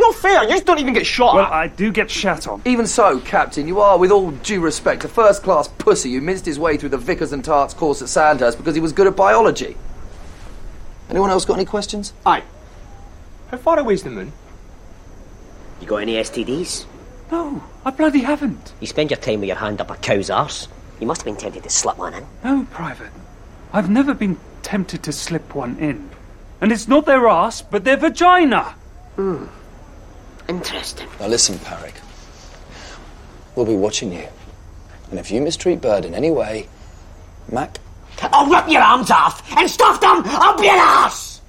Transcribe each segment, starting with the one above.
not fair. You just don't even get shot Well, at. I do get shat on. Even so, Captain, you are, with all due respect, a first class pussy who minced his way through the Vicars and Tarts course at Sandhurst because he was good at biology. Anyone else got any questions? Aye. How far away is the moon? You got any STDs? No, I bloody haven't. You spend your time with your hand up a cow's arse. You must have been tempted to slip one in. No, Private. I've never been tempted to slip one in. And it's not their arse, but their vagina. Hmm. Interesting. Now listen, Parrick. We'll be watching you. And if you mistreat Bird in any way, Mac, I'll rip your arms off and stuff them up your ass!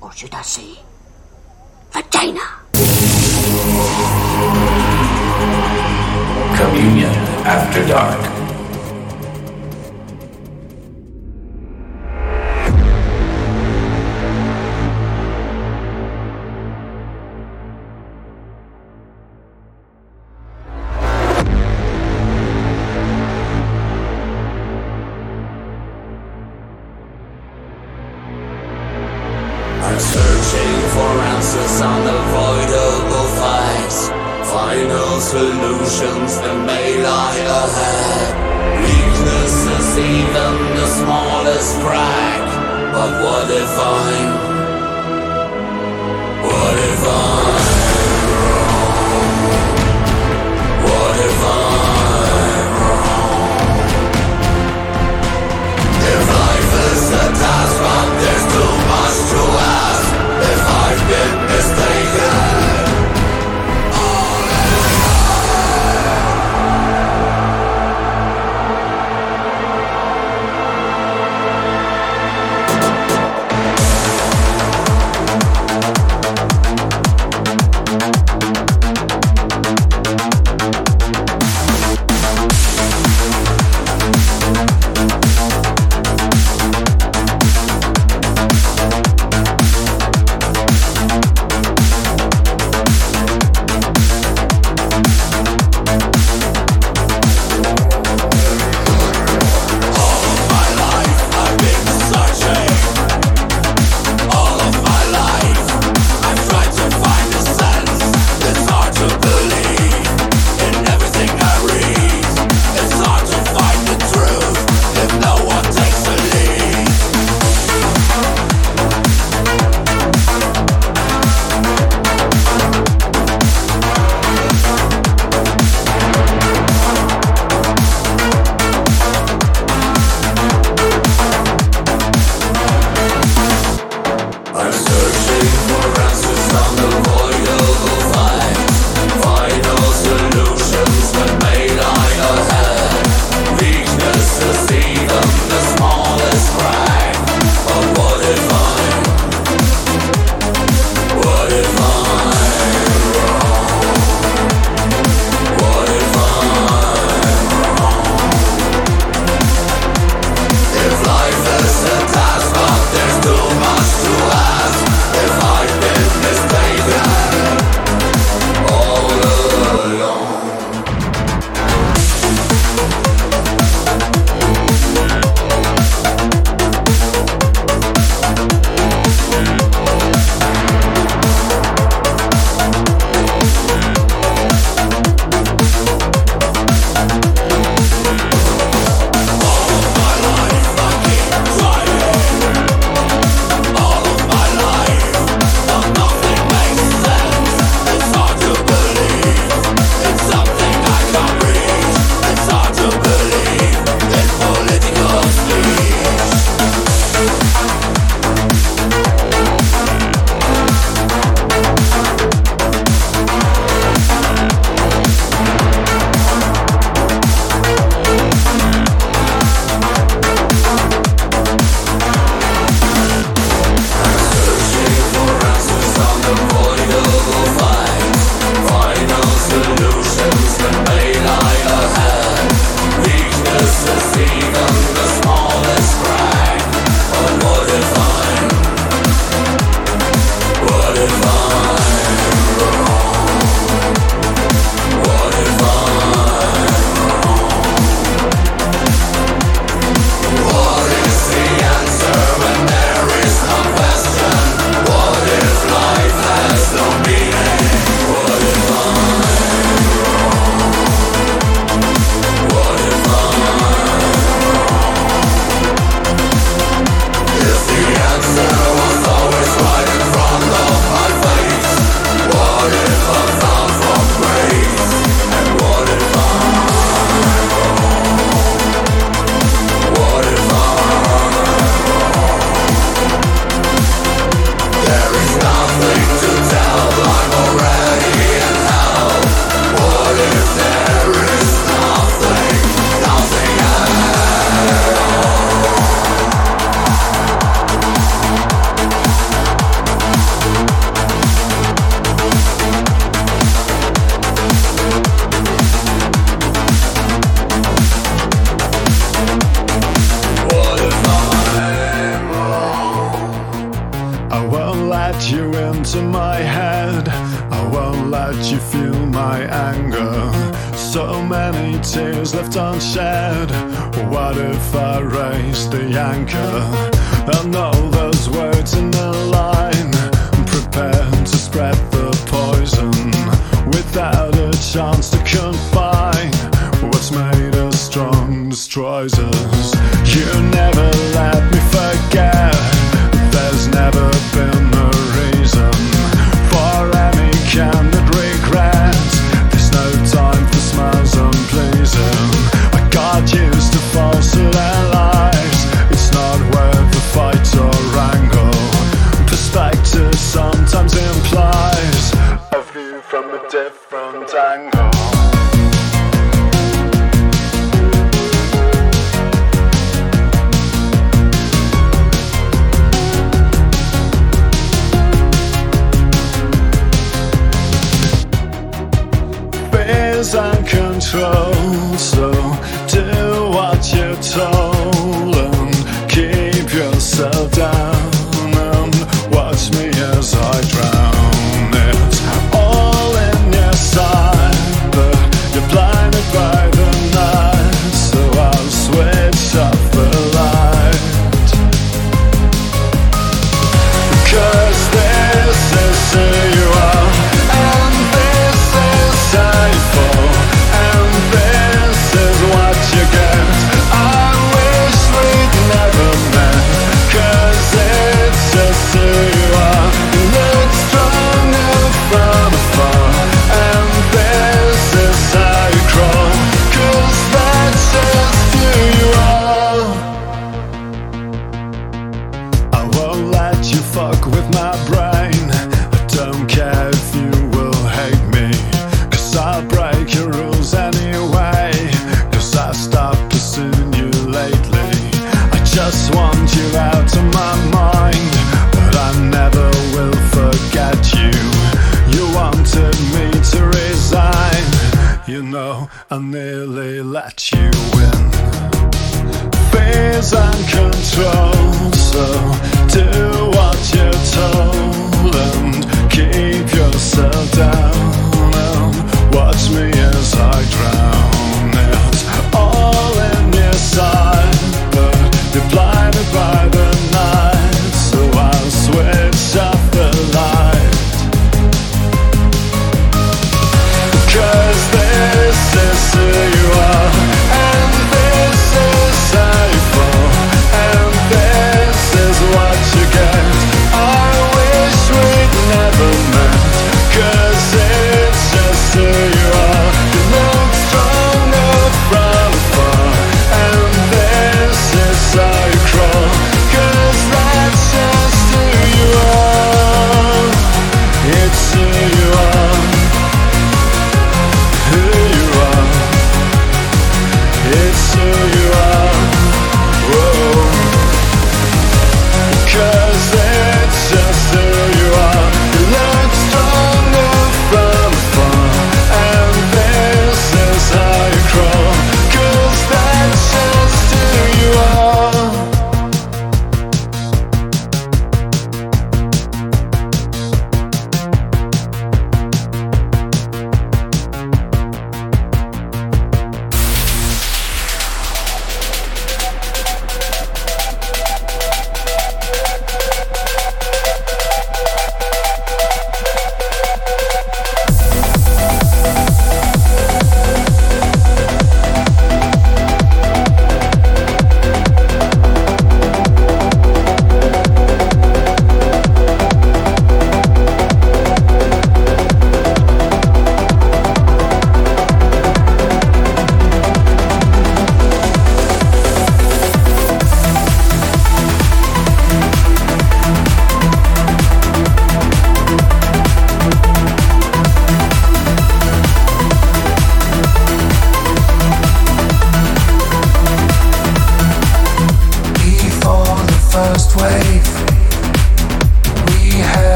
Or should I say, vagina? Communion After Dark.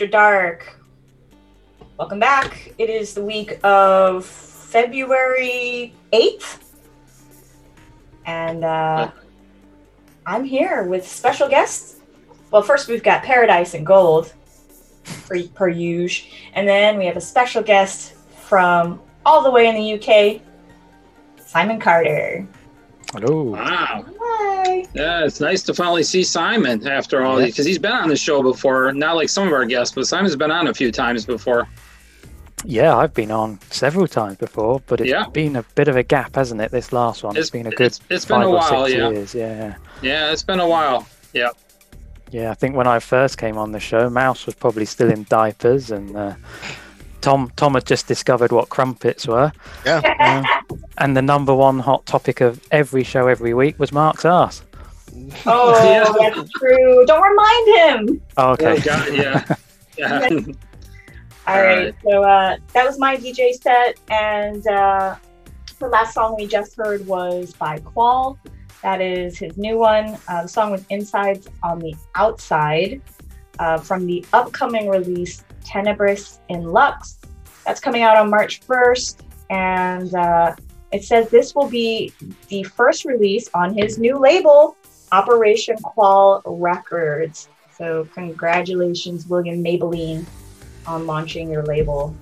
After Dark. Welcome back. It is the week of February 8th. And uh, I'm here with special guests. Well, first we've got Paradise and Gold, per, per usual. And then we have a special guest from all the way in the UK, Simon Carter. Hello. Wow. Hi. Yeah, it's nice to finally see Simon after all, Yeah. because he's been on the show before. Not like some of our guests, but Simon's been on a few times before. Yeah, I've been on several times before, but it's Yeah. been a bit of a gap, hasn't it? This last one. It's- it's been a good it's- it's been five a or while, six yeah. years. Yeah. Yeah, it's been a while. Yeah. Yeah, I think when I first came on the show, Mouse was probably still in diapers, and uh, Tom Tom had just discovered what crumpets were. Yeah. Uh, and the number one hot topic of every show every week was Mark's ass. Oh, Yeah. that's true. Don't remind him. Oh, okay. Oh, God, yeah. yeah. All right, so uh, that was my DJ set, and uh, the last song we just heard was by Qual. That is his new one. Uh, the song was Insides on the Outside uh, from the upcoming release Tenebris in Lux. That's coming out on March 1st, and uh, it says this will be the first release on his new label, Operation Qual Records. So, congratulations, William Maybelline on launching your label.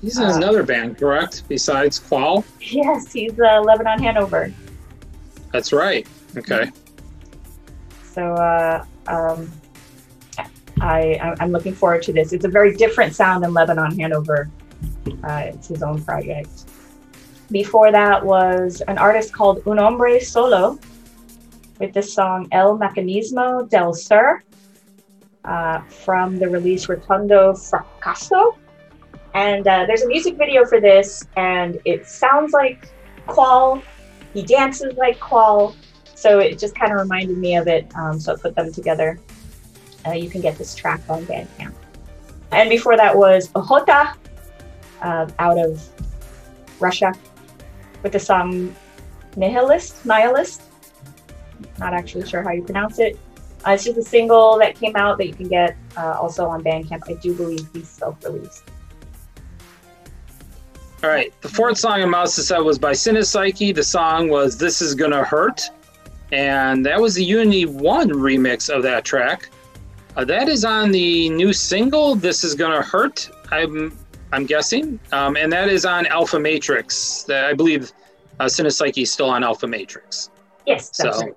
He's in another band, correct? Besides Qual? Yes, he's uh, Lebanon Hanover. That's right. Okay. So uh, um, I, I'm looking forward to this. It's a very different sound than Lebanon Hanover. Uh, it's his own project. Before that was an artist called Un Hombre Solo with the song El Mecanismo del Ser uh, from the release Rotundo Fracaso. And uh, there's a music video for this, and it sounds like Qual. He dances like Qual. So it just kind of reminded me of it. Um, so I put them together. Uh, you can get this track on Bandcamp. And before that was Ohota uh, out of Russia with the song Nihilist, Nihilist. Not actually sure how you pronounce it. Uh, it's just a single that came out that you can get uh, also on Bandcamp. I do believe he's self released. All right. The fourth song on Mouse set was by Cinepsyche. The song was This Is Gonna Hurt. And that was the Unity 1 remix of that track. Uh, that is on the new single, This Is Gonna Hurt, I'm, I'm guessing. Um, and that is on Alfa Matrix. That I believe uh, Cinepsyche is still on Alfa Matrix. Yes, that's So- right.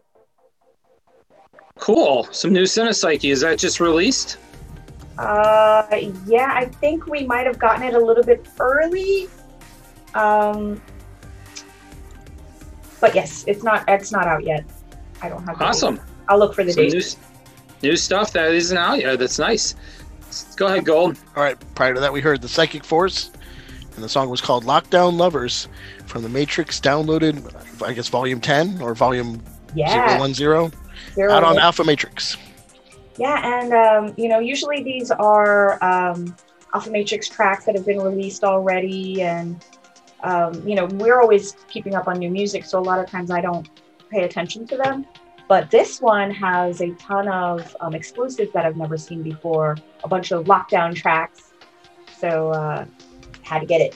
Cool. Some new Cinepsyche. Is that just released? Uh, yeah, I think we might have gotten it a little bit early. Um, but yes, it's not it's not out yet. I don't have. Awesome. date. I'll look for the Some date. new, new stuff that isn't out yet. That's nice. Go ahead, Gold. All right. Prior to that, we heard the Psychic Force, and the song was called "Lockdown Lovers" from the Matrix, downloaded, I guess, Volume 10 or Volume Yeah. 010, Zero out on one. Alfa Matrix. Yeah, and um, you know, usually these are um, Alfa Matrix tracks that have been released already, and um, you know, we're always keeping up on new music, so a lot of times I don't pay attention to them. But this one has a ton of um, exclusives that I've never seen before, a bunch of lockdown tracks. So uh, had to get it.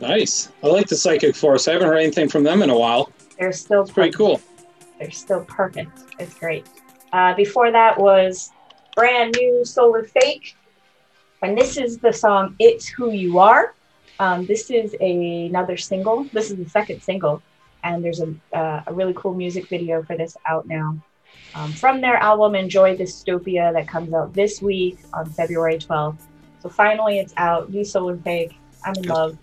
Nice. I like the Psychic Force. I haven't heard anything from them in a while. They're still Pretty cool. They're still perfect. It's great. Uh, before that was brand new Solar Fake, and this is the song "It's Who You Are." Um, this is a, another single. This is the second single, and there's a, uh, a really cool music video for this out now um, from their album "Enjoy Dystopia" that comes out this week on February 12th. So finally, it's out. New Solar Fake. I'm in love.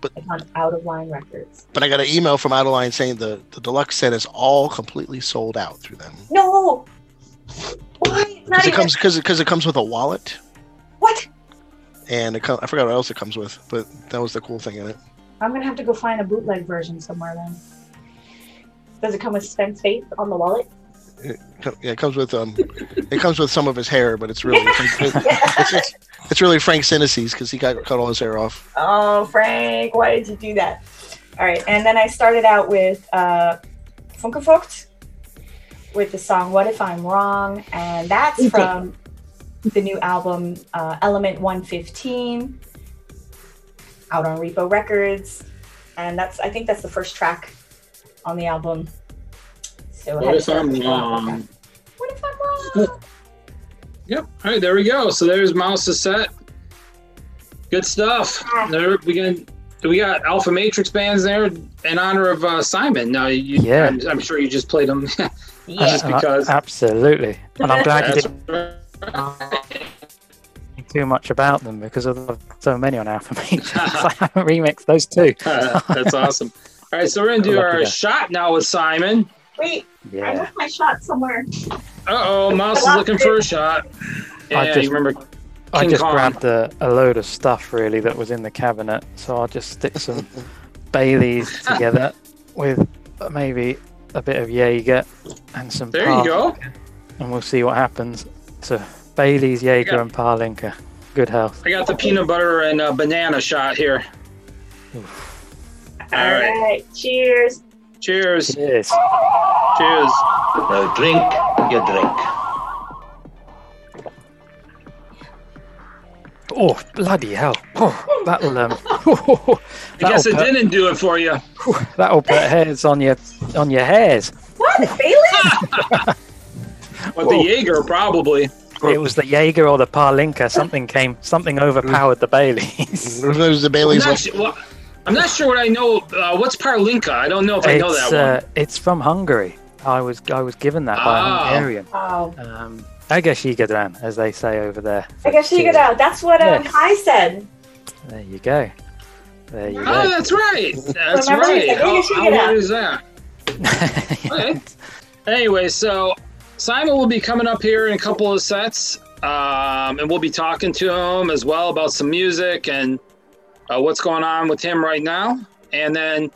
But, it's on Out of Line Records. But I got an email from Out of Line saying the, the deluxe set is all completely sold out through them. No. Why? Because it comes because because it comes with a wallet What? and it com- I forgot what else it comes with, but that was the cool thing in it. I'm gonna have to go find a bootleg version somewhere then. Does it come with Spence face on the wallet? It, yeah, it comes with um, it comes with some of his hair, but it's really Frank, it's, it's, it's really Frank Sinisi's because he got cut all his hair off. Oh, Frank, why did you do that? All right, and then I started out with uh, Funker Vogt with the song "What If I'm Wrong," and that's Okay. from the new album uh, Element 115, out on Repo Records, and that's I think that's the first track on the album. So What if I'm wrong? What if I'm wrong? Yep. All right, there we go. So there's Mouse's set. Good stuff. There we got we got Alfa Matrix bands there in honor of uh, Simon. Now, you, Yeah. I'm, I'm sure you just played them just because. absolutely. And I'm glad you didn't think too much about them because of so many on Alfa Matrix. I haven't remixed those two. That's awesome. All right, so we're gonna do Lucky our guy. shot now with Simon. Wait, yeah. I Yeah. left my shot somewhere. Uh oh, Mouse is looking for a shot. Yeah, I just- you remember I just Kong. grabbed a, a load of stuff really that was in the cabinet, so I'll just stick some Baileys together with maybe a bit of Jaeger and some. There you go. And we'll see what happens. So Bailey's, Jaeger, got- and Palinka. Good health. I got the peanut butter and uh, banana shot here. All All right. right, cheers. Cheers. Cheers. Cheers. Now drink your drink. Oh bloody hell! Oh, that'll um. I guess that'll it put, didn't do it for you. That'll put hairs on your on your hairs. What, Bailey? But the Jaeger probably. It was the Jaeger or the Palinka. Something came. Something overpowered the Baileys. There's the Bailey's. well, I'm not sure what I know. Uh, what's Palinka? I don't know if I know it's, that uh, it's from Hungary. I was I was given that by Ah. a Hungarian. Oh, Um, I guess Yigadran, as they say over there. I guess you get out. That's what um, Yes. Kai said. There you go. There you one. Oh, go. that's right. That's Remember, right. he's like, How, "You should how get weird out." is that? Okay. Anyway, so Simon will be coming up here in a couple of sets, um, and we'll be talking to him as well about some music and uh, what's going on with him right now. And then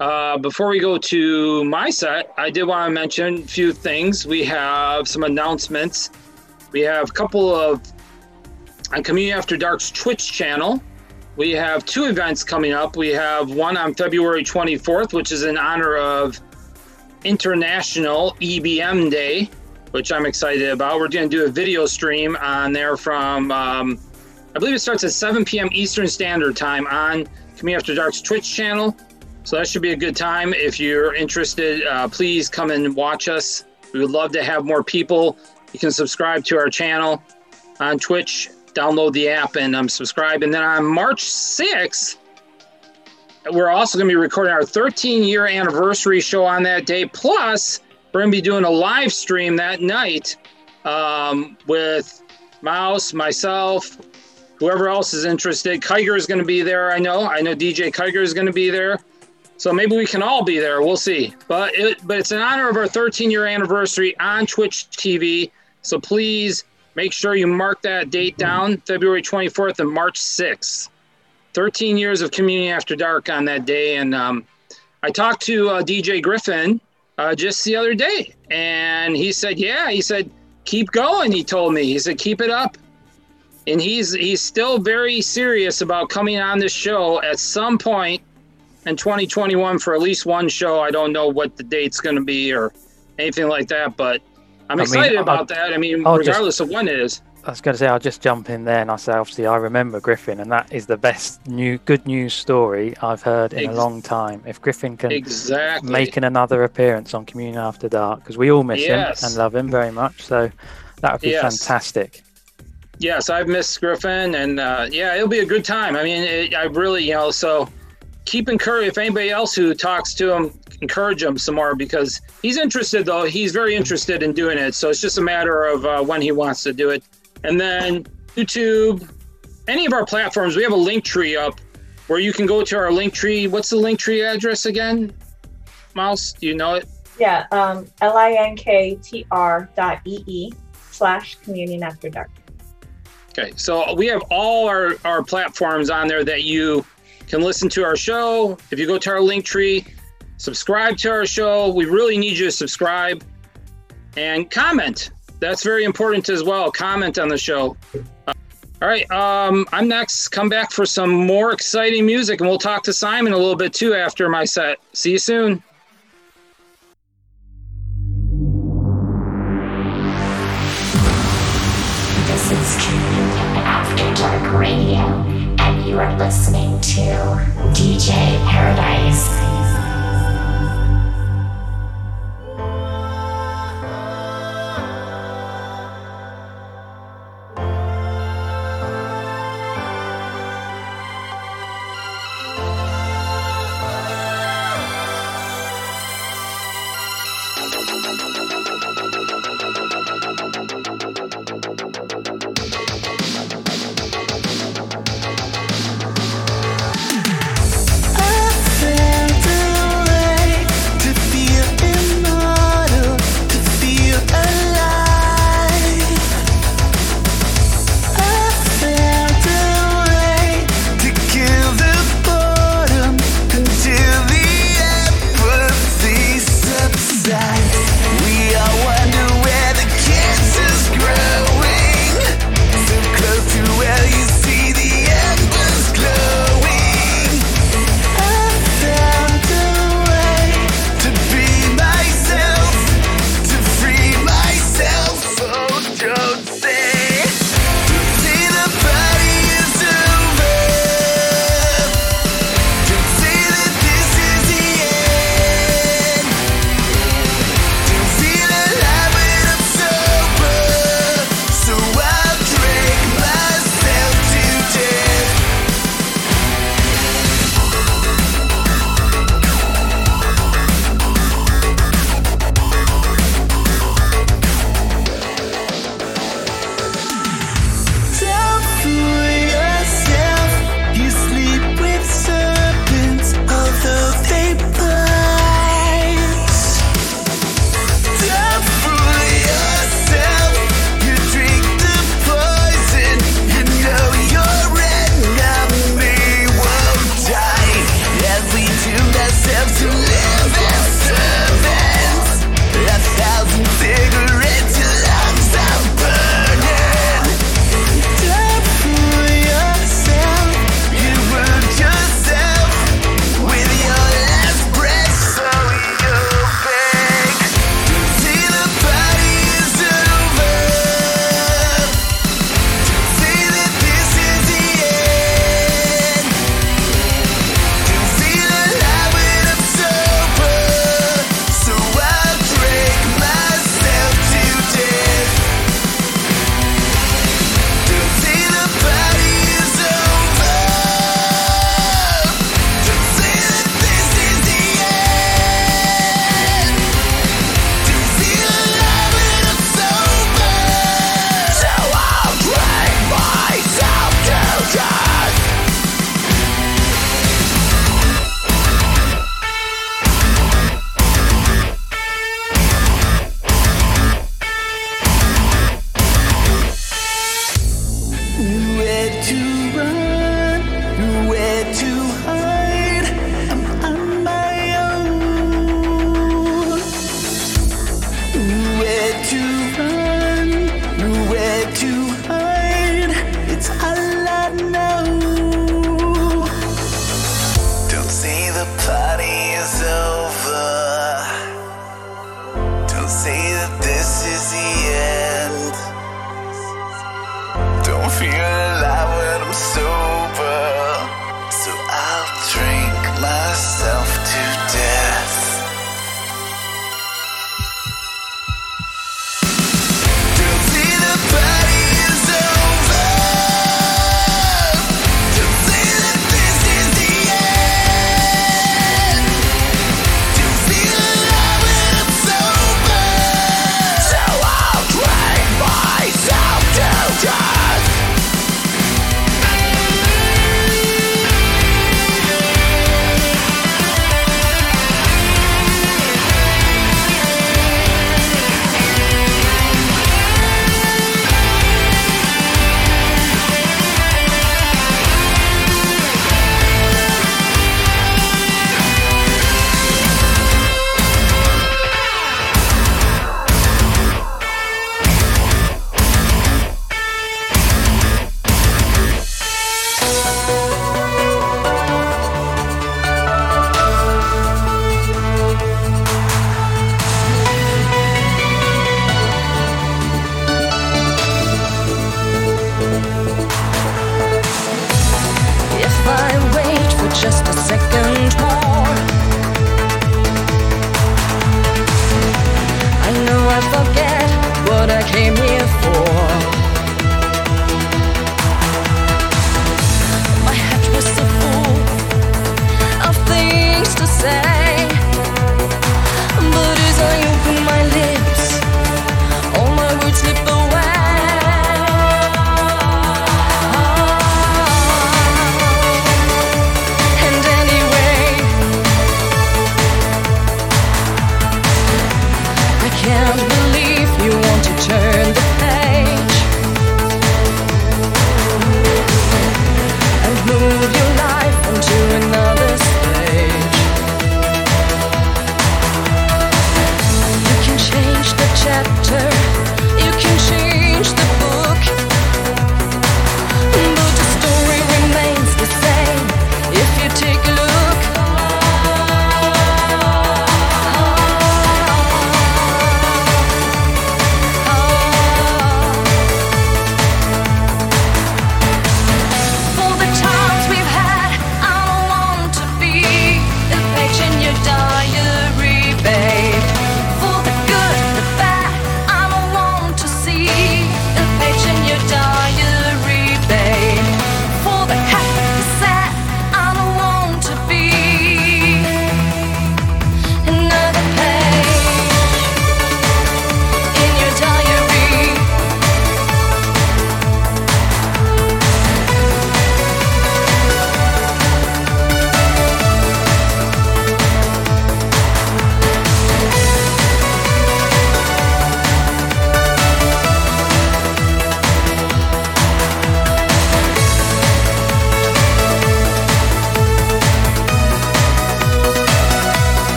uh, before we go to my set, I did want to mention a few things. We have some announcements. We have a couple of on Communion After Dark's Twitch channel. We have two events coming up. We have one on February 24th, which is in honor of International EBM Day, which I'm excited about. We're going to do a video stream on there from, um, I believe it starts at 7 p.m. Eastern Standard Time on Communion After Dark's Twitch channel. So that should be a good time. If you're interested, uh, please come and watch us. We would love to have more people. You can subscribe to our channel on Twitch, download the app, and um, subscribe. And then on March 6th, we're also going to be recording our 13 year anniversary show on that day. Plus, we're going to be doing a live stream that night um, with Mouse, myself, whoever else is interested. Kiger is going to be there. I know. I know DJ Kiger is going to be there. So maybe we can all be there. We'll see. But it, but it's in honor of our 13 year anniversary on Twitch TV. So please make sure you mark that date down, February 24th and March 6th. 13 years of Communion After Dark on that day. And um, I talked to uh, DJ Griffin uh, just the other day, and he said, "Yeah," he said, "Keep going." He told me, he said, "Keep it up." And he's he's still very serious about coming on this show at some point in 2021 for at least one show. I don't know what the date's going to be or anything like that, but I'm I mean, excited I'll- about that. I mean, I'll just- regardless of when it is. I was going to say I'll just jump in there and I say obviously I remember Griffin and that is the best new good news story I've heard in Ex- a long time. If Griffin can Exactly. making another appearance on Communion After Dark because we all miss Yes. him and love him very much, so that would be Yes. fantastic. Yes, I've missed Griffin, and uh, yeah, it'll be a good time. I mean, it, I really, you know, so keep encourage if anybody else who talks to him, encourage him some more because he's interested. Though he's very interested in doing it, so it's just a matter of uh, when he wants to do it. And then YouTube, any of our platforms, we have a link tree up where you can go to our link tree. What's the link tree address again? Mouse, do you know it? Yeah, um, L-I-N-K-T-R dot slash communion after dark. Okay, so we have all our, our platforms on there that you can listen to our show. If you go to our link tree, subscribe to our show. We really need you to subscribe and comment. That's very important as well. Comment on the show. Uh, all right, um, I'm next. Come back for some more exciting music, and we'll talk to Simon a little bit too after my set. See you soon. are listening to DJ Paradise.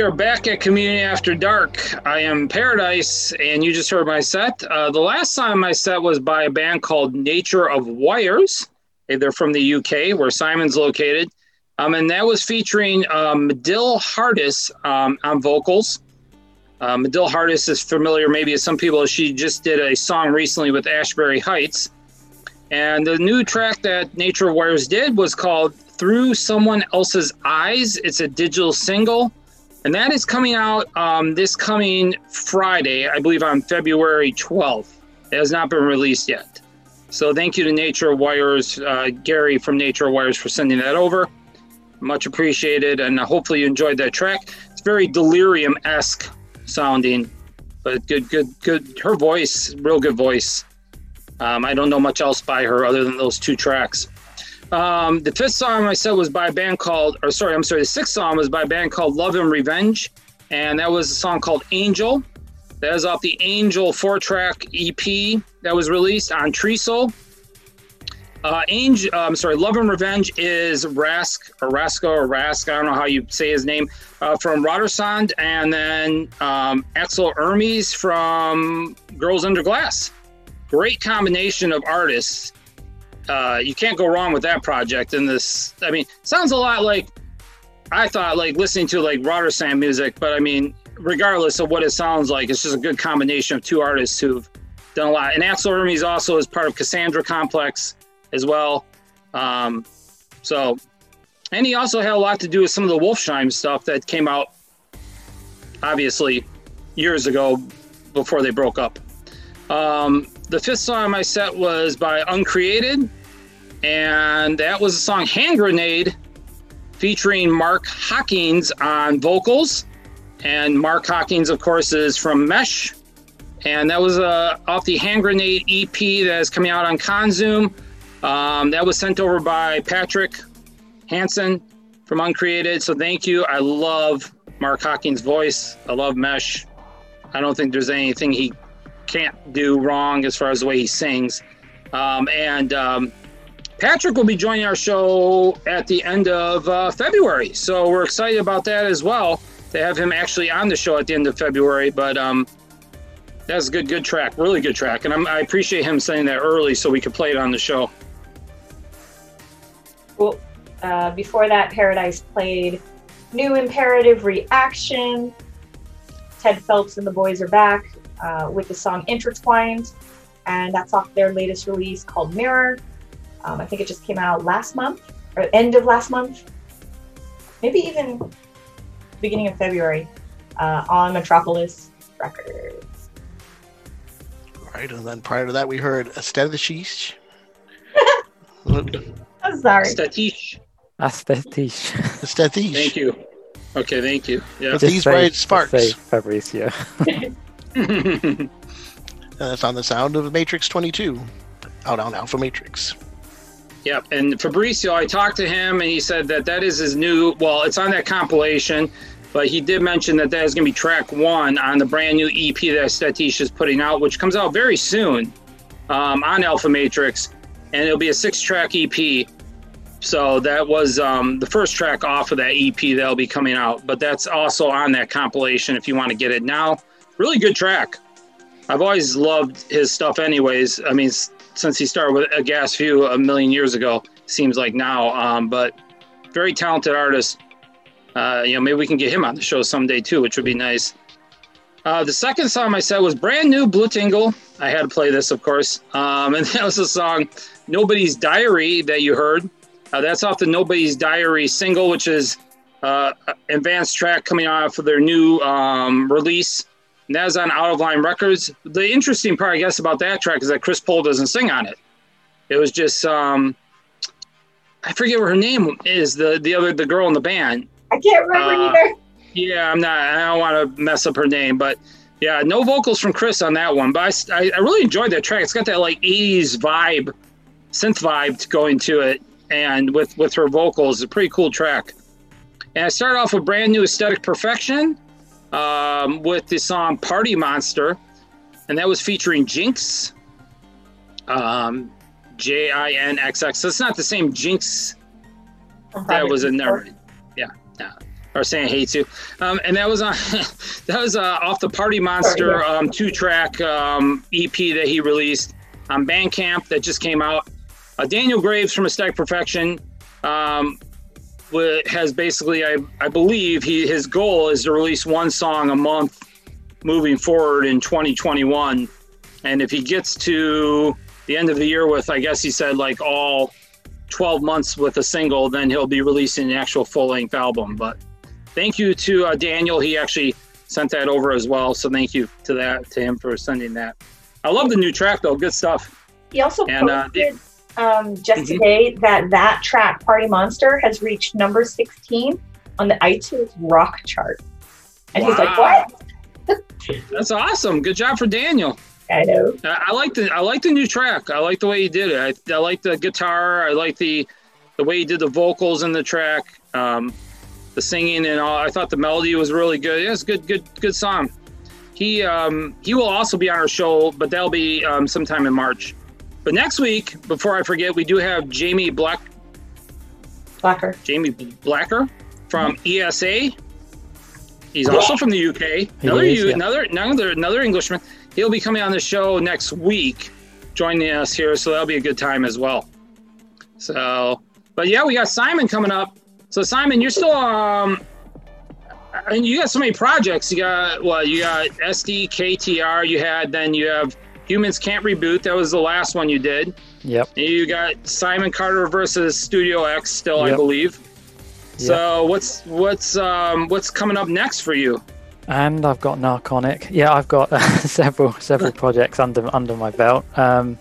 We are back at Communion After Dark. I am Paradise, and you just heard my set. Uh, the last time my set was by a band called Nature of Wires. They're from the UK, where Simon's located. Um, and that was featuring um, Medill Hardis um, on vocals. Uh, Medill Hardis is familiar maybe to some people. She just did a song recently with Ashbury Heights. And the new track that Nature of Wires did was called Through Someone Else's Eyes. It's a digital single. And that is coming out um, this coming Friday, I believe on February 12th. It has not been released yet. So thank you to Nature Wires, uh, Gary from Nature Wires, for sending that over. Much appreciated. And hopefully you enjoyed that track. It's very delirium esque sounding, but good, good, good. Her voice, real good voice. Um, I don't know much else by her other than those two tracks. Um, the fifth song I said was by a band called, or sorry, I'm sorry, the sixth song was by a band called Love and Revenge, and that was a song called Angel. That is off the Angel four track EP that was released on Trisol. Uh, Angel, uh, I'm sorry, Love and Revenge is Rask or Rasko or Rask. I don't know how you say his name uh, from Rotersand, and then um, Axel Hermes from Girls Under Glass. Great combination of artists. Uh, you can't go wrong with that project. And this, I mean, sounds a lot like I thought, like listening to like Rotersand music, but I mean, regardless of what it sounds like, it's just a good combination of two artists who've done a lot. And Axel Hermes also is part of Cassandra Complex as well. Um, so, and he also had a lot to do with some of the Wolfsheim stuff that came out, obviously, years ago before they broke up. Um, the fifth song on my set was by Uncreated, and that was the song Hand Grenade featuring Mark Hawkins on vocals. And Mark Hawkins, of course, is from Mesh. And that was uh, off the Hand Grenade EP that is coming out on Conzoom. Um, that was sent over by Patrick Hansen from Uncreated. So thank you. I love Mark Hawkins' voice. I love Mesh. I don't think there's anything he can't do wrong as far as the way he sings. Um, and um, Patrick will be joining our show at the end of uh, February. So we're excited about that as well to have him actually on the show at the end of February. But um, that's a good, good track, really good track. And I'm, I appreciate him saying that early so we could play it on the show. Well, uh, before that, Paradise played New Imperative Reaction. Ted Phelps and the boys are back uh, with the song Intertwined, and that's off their latest release called Mirror. Um, I think it just came out last month, or end of last month, maybe even beginning of February uh, on Metropolis Records. Right, and then prior to that, we heard Aesthetish. I'm sorry. Statish. Aesthetish. Aesthetish. Thank you. Okay, thank you. Yeah. With these bright sparks. say Fabrizio. And that's on the sound of Matrix 22. Out on Alfa Matrix. Yep, and Fabricio, I talked to him, and he said that that is his new. Well, it's on that compilation, but he did mention that that is going to be track one on the brand new EP that Statish is putting out, which comes out very soon um, on Alfa Matrix, and it'll be a six-track EP. So that was um, the first track off of that EP that'll be coming out, but that's also on that compilation if you want to get it now. Really good track. I've always loved his stuff, anyways. I mean, since he started with a Gas View a million years ago, seems like now. Um, but very talented artist. Uh, you know, maybe we can get him on the show someday too, which would be nice. Uh, the second song I said was brand new Blutengel. I had to play this, of course. Um, and that was the song Nobody's Diary that you heard. Uh, that's off the Nobody's Diary single, which is uh, advanced track coming out for their new um, release. And that was on Out of Line Records. The interesting part, I guess, about that track is that Chris Pohl doesn't sing on it. It was just um, I forget what her name is. The the other the girl in the band. I can't remember Uh, either. Yeah, I'm not. I don't want to mess up her name, but yeah, no vocals from Chris on that one. But I, I really enjoyed that track. It's got that like '80s vibe, synth vibe going to it, and with with her vocals, it's a pretty cool track. And I started off with brand new Aesthetic Perfection um, with the song Party Monster, and that was featuring Jinxx, um, J I N X X. So it's not the same Jinx that was in there. Yeah, yeah. Or saying hates you. Um, and that was on that was uh, off the Party Monster um, two track um, EP that he released on Bandcamp that just came out. Uh, Daniel Graves from A Aesthetic Perfection um, has basically, I, I believe, he his goal is to release one song a month moving forward in 2021. And if he gets to the end of the year with, I guess he said, like all 12 months with a single, then he'll be releasing an actual full length album. But thank you to uh, Daniel. He actually sent that over as well. So thank you to that to him for sending that. I love the new track though. Good stuff. He also And, uh, posted um, just Mhm. today that that track, Party Monster, has reached number 16 on the iTunes rock chart. And he's like, what? That's awesome. Good job for Daniel. I know. I I like the I like the new track. I like the way he did it. I, I like the guitar. I like the the way he did the vocals in the track, um, the singing and all. I thought the melody was really good. It's a good good good song. He um, he will also be on our show, but that'll be um, sometime in March. But next week, before I forget, we do have Jamie Black Blacker. Jamie Blacker from ESA. He's also from the UK. Another is, U- yeah. another another another Englishman. He'll be coming on the show next week, joining us here, so that'll be a good time as well. So, but yeah, we got Simon coming up. So Simon, you're still um, and you got so many projects. You got well, you got SD KTR. You had then you have Humans Can't Reboot. That was the last one you did. Yep. And you got Simon Carter versus Studio X still, I Yep. believe. So what's what's um, what's coming up next for you? and I've got Narconic. Yeah, I've got several several projects under under my belt. Um,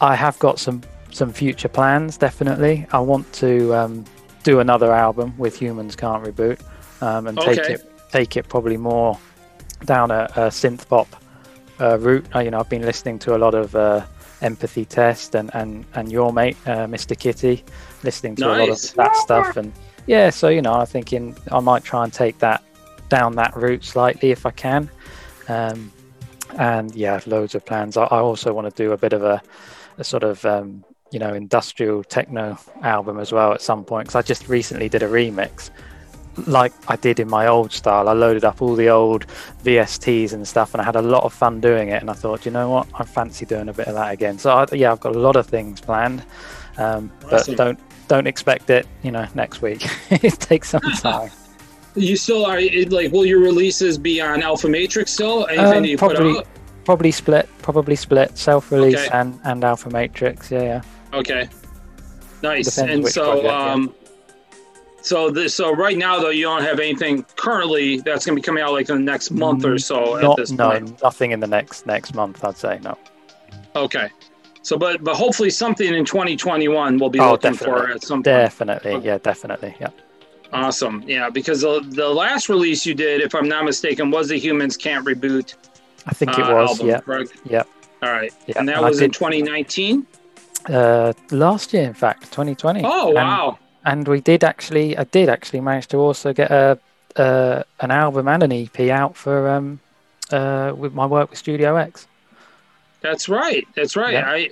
I have got some some future plans. Definitely, I want to um, do another album with Humans Can't Reboot um, and take it take it probably more down a, a synth pop uh, route. Uh, you know, I've been listening to a lot of uh, Empathy Test and and and your mate, uh, Mr. Kitty, listening to a lot of that stuff. And yeah, so you know, I'm thinking I might try and take that down that route slightly if I can. Um, and yeah, loads of plans. I, I also want to do a bit of a, a sort of um, you know industrial techno album as well at some point because I just recently did a remix like I did in my old style. I loaded up all the old VSTs and stuff, and I had a lot of fun doing it. And I thought, you know what, I fancy doing a bit of that again. So I, yeah, I've got a lot of things planned, um, but don't don't expect it, you know, next week. it takes some time. You still are like? Will your releases be on Alfa Matrix still? Um, probably probably split, probably split, self release Okay. and and Alfa Matrix. Yeah, yeah. Okay. Nice. Depends and so, project, yeah. So this, so right now though, you don't have anything currently that's going to be coming out like in the next month or so at Not, this no, point. nothing in the next next month. I'd say no. Okay. So, but but hopefully something in 2021 we'll be oh, looking definitely, for at some point. definitely, yeah, definitely, yeah. Awesome. Yeah, because the, the last release you did, if I'm not mistaken, was the Humans Can't Reboot. I think it uh, was, album, yeah, correct? yeah. All right. Yeah, and that and was in 2019. Uh, last year, in fact, 2020. Oh, wow. And we did actually, I did actually manage to also get a uh, an album and an EP out for um uh with my work with Studio X. That's right. That's right. Yeah. I.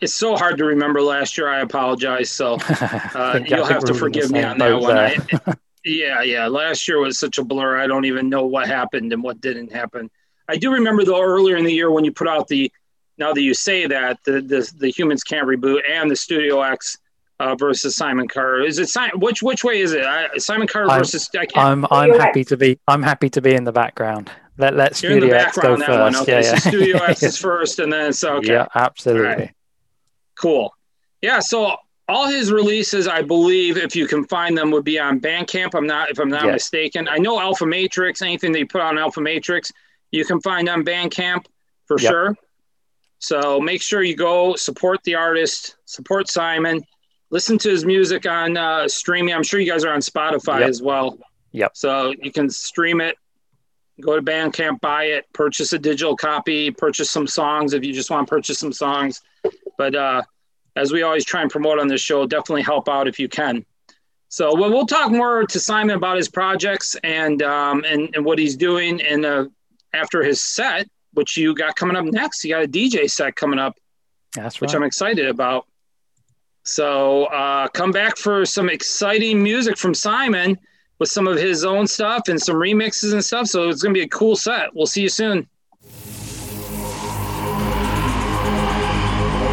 It's so hard to remember last year. I apologize. So uh, you'll have to we're in the forgive me on that one. I, yeah, yeah. Last year was such a blur. I don't even know what happened and what didn't happen. I do remember though earlier in the year when you put out the. Now that you say that the the, the humans can't reboot and the Studio X uh, versus Simon Carter is it Simon? Which which way is it? I, Simon Carter I'm, versus I can't, I'm I'm happy to be I'm happy to be in the background. Let let You're in the Studio X go background one. first. Okay, Yeah, so. Studio X is first, and then so okay. Yeah, absolutely. All right. Cool. Yeah, so all his releases, I believe, if you can find them, would be on Bandcamp. I'm not, if I'm not Yeah. mistaken. I know Alfa Matrix. Anything that you put on Alfa Matrix, you can find on Bandcamp for Yep. sure. So make sure you go support the artist, support Simon, listen to his music on uh, streaming. I'm sure you guys are on Spotify Yep. as well. Yep. So you can stream it, go to Bandcamp, buy it, purchase a digital copy, purchase some songs if you just want to purchase some songs. But uh, as we always try and promote on this show, definitely help out if you can. So we'll, we'll talk more to Simon about his projects and um, and, and what he's doing. And uh, after his set, which you got coming up next, you got a DJ set coming up That's which. I'm excited about. So uh, come back for some exciting music from Simon with some of his own stuff and some remixes and stuff. So it's going to be a cool set. We'll see you soon.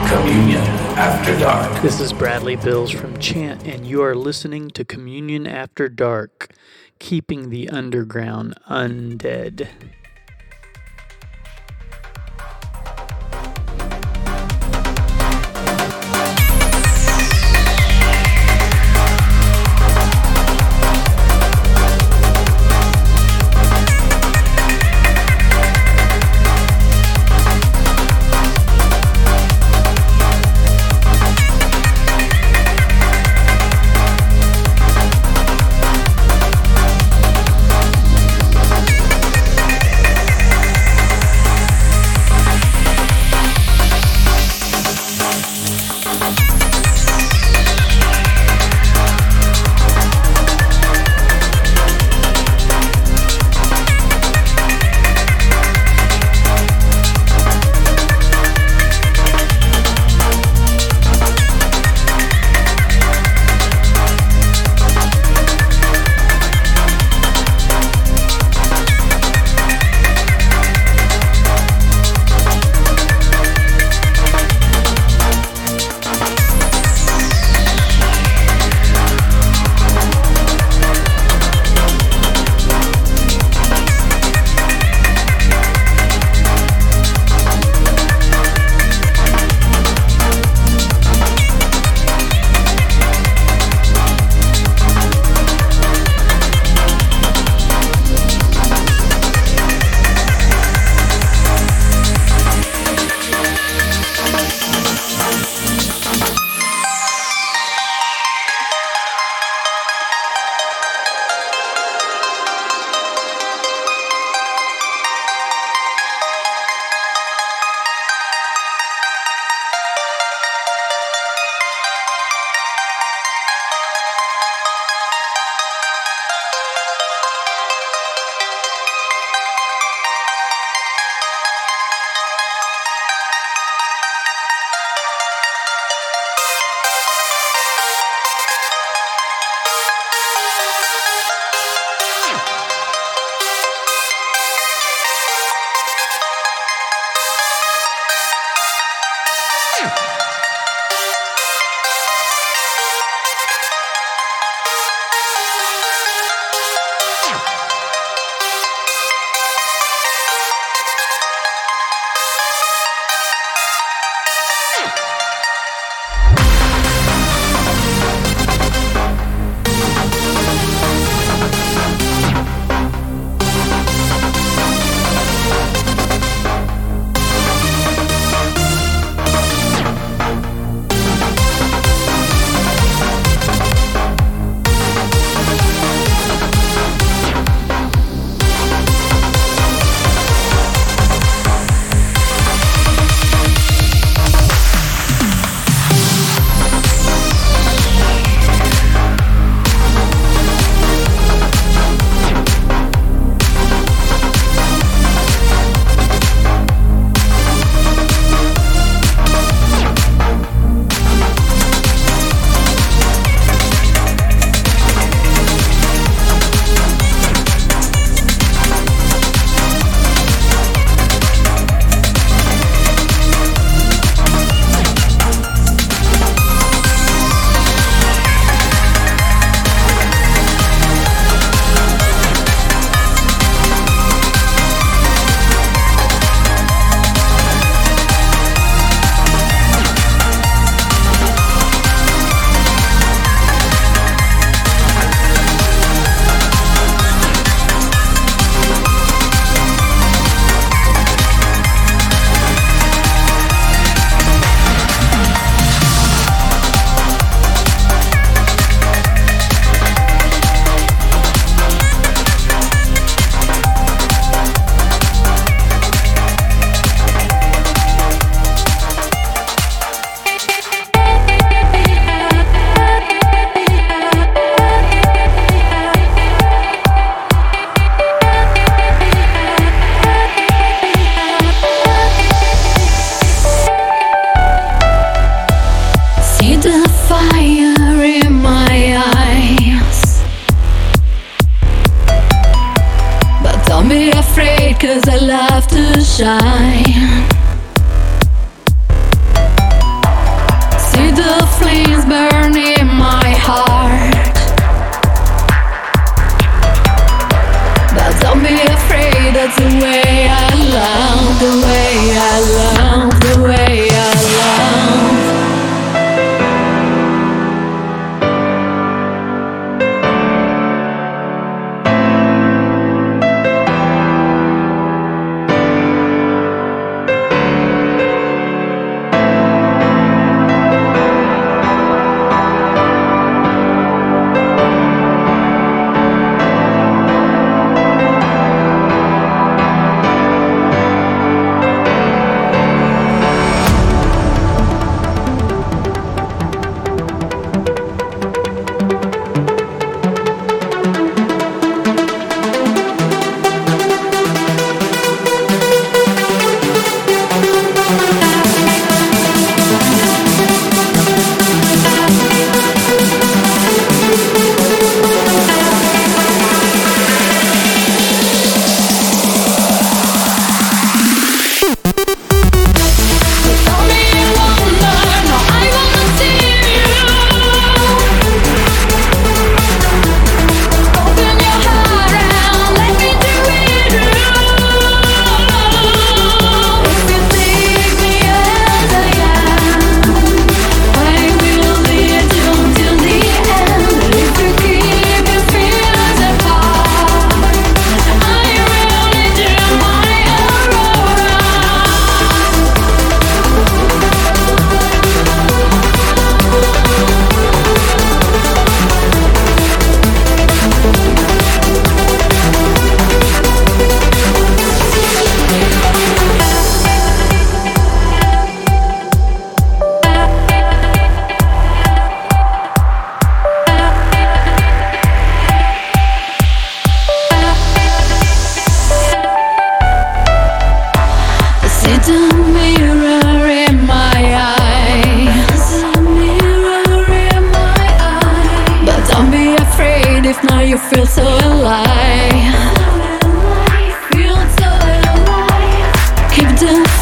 Communion After Dark. This is Bradley Bilyeu from Chant, and you are listening to Communion After Dark, keeping the underground undead.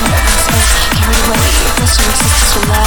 carried away, forced to exist as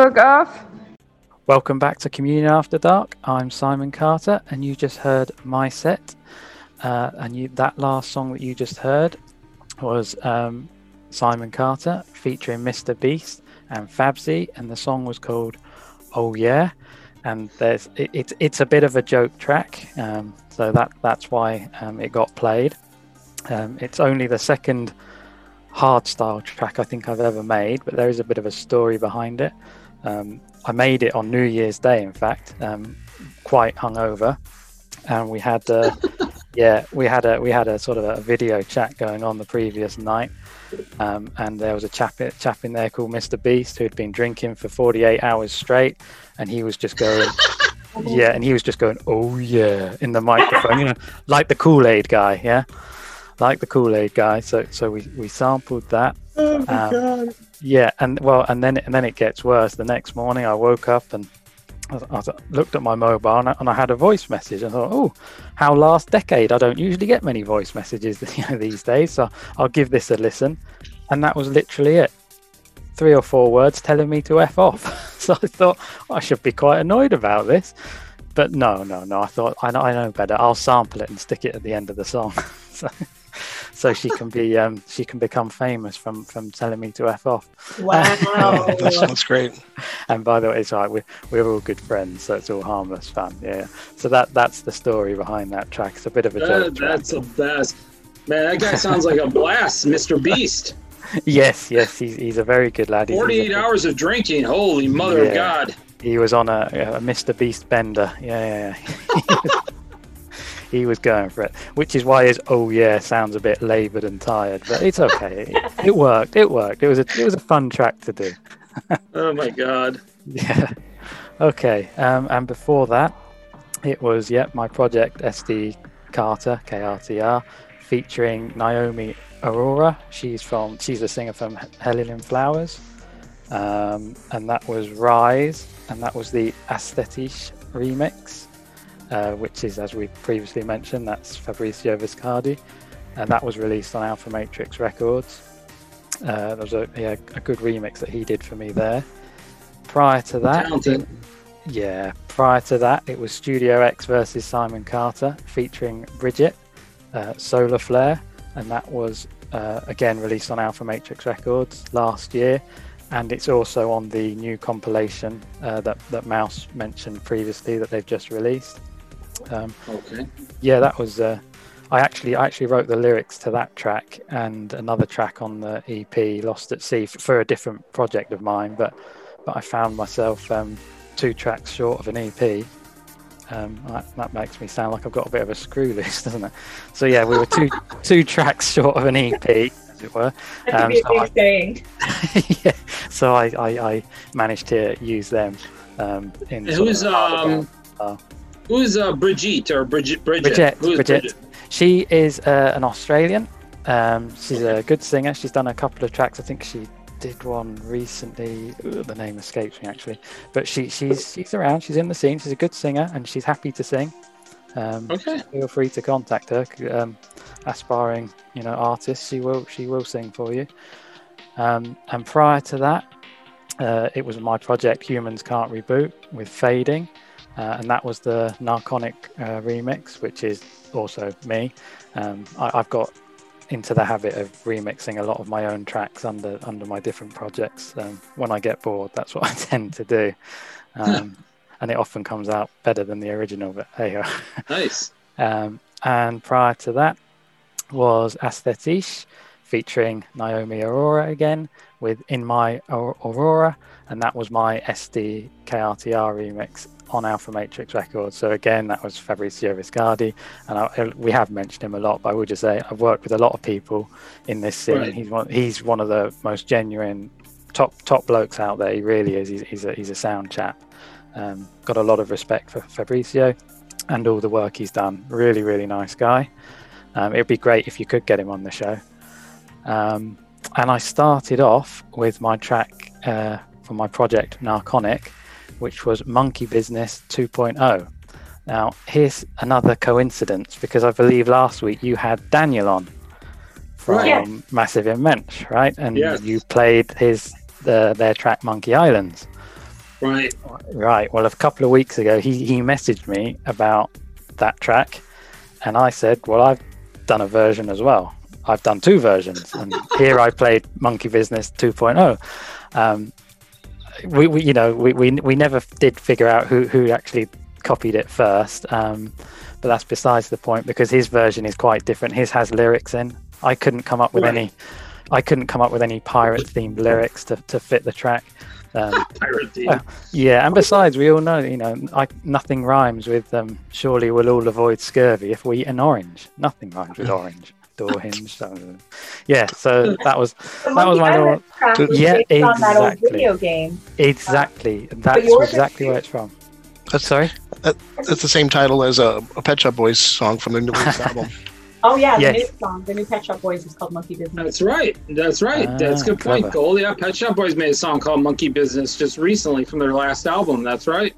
fuck off. Welcome back to Communion After Dark. I'm Simon Carter, and you just heard my set. Uh, and you, that last song that you just heard was um, Simon Carter featuring Mr. Beast and Fabsy, and the song was called "Oh Yeah." And there's it, it's a bit of a joke track, um, so that that's why um, it got played. Um, it's only the second hardstyle track I think I've ever made, but there is a bit of a story behind it. Um, I made it on New Year's Day, in fact, um, quite hungover, and we had uh, yeah we had a we had a sort of a video chat going on the previous night, um, and there was a chap chap in there called Mr. Beast who had been drinking for 48 hours straight, and he was just going. Yeah, and he was just going, "Oh yeah," in the microphone, you know, like the Kool Aid guy, yeah, like the Kool Aid guy. So, so we, we sampled that. Oh my Um, god. Yeah, and well, and then and then it gets worse. The next morning, I woke up and I, looked at my mobile and I, had a voice message. I thought, oh, how last decade? I don't usually get many voice messages you know, these days, so I'll give this a listen. And that was literally it. Three or four words telling me to f off. so I thought I should be quite annoyed about this, but no, no, no. I thought I know, I know better. I'll sample it and stick it at the end of the song. so, so she can be um, she can become famous from from telling me to f off. Wow. that sounds great. And by the way, it's like We're, we're all good friends, so it's all harmless fun. Yeah. So that that's the story behind that track. It's a bit of a That- joke. track. that's the best. Man, that guy sounds like a blast, Mr. Beast. yes, yes. He's, he's a very good lad. He's- he's 48 good- hours of drinking. Holy mother of God. He was on a, a Mr. Beast bender. Yeah, yeah, yeah. he was going for it, which is why his "oh yeah" sounds a bit laboured and tired, but it's okay. it, it worked. It worked. It was a it was a fun track to do. Oh my God. Yeah. Okay. Um, and before that, it was yep my project SD Carter KRTR, featuring Naomi Aurora. She's from she's a singer from Helalyn Flowers, um, and that was Rise, and that was the Aesthetisch remix, uh, which is as we previously mentioned, that's Fabrizio Viscardi, and that was released on Alfa Matrix Records. Uh, there was a, yeah, a good remix that he did for me there. Prior to that, Talented. yeah, prior to that, it was Studio X versus Simon Carter featuring Bridget, uh, Solar Flare, and that was uh, again released on Alfa Matrix Records last year. And it's also on the new compilation uh, that, that Mouse mentioned previously that they've just released. Um, Okay. yeah, that was. Uh, I actually I actually wrote the lyrics to that track and another track on the EP, Lost at Sea, f- for a different project of mine. But but I found myself um, two tracks short of an EP. Um, that, that makes me sound like I've got a bit of a screw loose, doesn't it? So yeah, we were two two tracks short of an EP, as it were. That Um, so I- saying. yeah, so I, I, I managed to use them um, in. And sort who's of- um uh, who's uh Brigitte or Bridget Bridget? Bridget. Bridget. She is uh, an Australian. Um, she's a good singer. She's done a couple of tracks. I think she did one recently. Ugh, the name escapes me actually, but she she's she's around. She's in the scene. She's a good singer and she's happy to sing. Um, Okay. Feel free to contact her. Um, aspiring, you know, artist. She will she will sing for you. Um, and prior to that, uh, it was my project Humans Can't Reboot with Fading, uh, and that was the Narconic uh, remix, which is also me. Um, I, I've got into the habit of remixing a lot of my own tracks under under my different projects. Um, when I get bored, that's what I tend to do, um, and it often comes out better than the original. But hey. Nice. Um, and prior to that was Aesthetisch featuring Naomi Aurora again with In My Aurora, and that was my SD KRTR remix on Alfa Matrix Records. So again, that was Fabrizio Viscardi, and I, we have mentioned him a lot. But I will just say I've worked with a lot of people in this scene. Right. He's one, he's one of the most genuine top top blokes out there. He really is. He's, he's a he's a sound chap. Um, got a lot of respect for Fabrizio and all the work he's done. Really, really nice guy. Um, it'd be great if you could get him on the show. Um, and I started off with my track uh, for my project Narconic, which was Monkey Business 2.0. Now, here's another coincidence because I believe last week you had Daniel on from Right. Massiv in Mensch, right? And Yes. you played his the, their track Monkey Islands. Right. Right. Well, a couple of weeks ago, he, he messaged me about that track, and I said, "Well, I've done a version as well. I've done two versions, and here I played Monkey Business 2.0." Um, we, we, you know, we, we we never did figure out who who actually copied it first, um, but that's besides the point because his version is quite different. His has lyrics in. I couldn't come up with Right. any. I couldn't come up with any pirate themed lyrics to, to fit the track. Um, Pirate theme. uh, yeah, and besides, we all know, you know, I, nothing rhymes with um, surely we'll all avoid scurvy if we eat an orange. Nothing rhymes with orange. Door hinge. So, yeah, so that was The that was my Island track was yeah, based on that old exactly, video game. exactly. That's exactly where it's from. That's, Sorry, that, that's the same title as a, a Pet Shop Boys song from the newest album. Oh yeah, the Yes. new song, the new Pet Shop Boys is called Monkey Business. That's right. That's right. That's a Ah, good point, clever. Gold. Yeah, Pet Shop Boys made a song called Monkey Business just recently from their last album. That's right.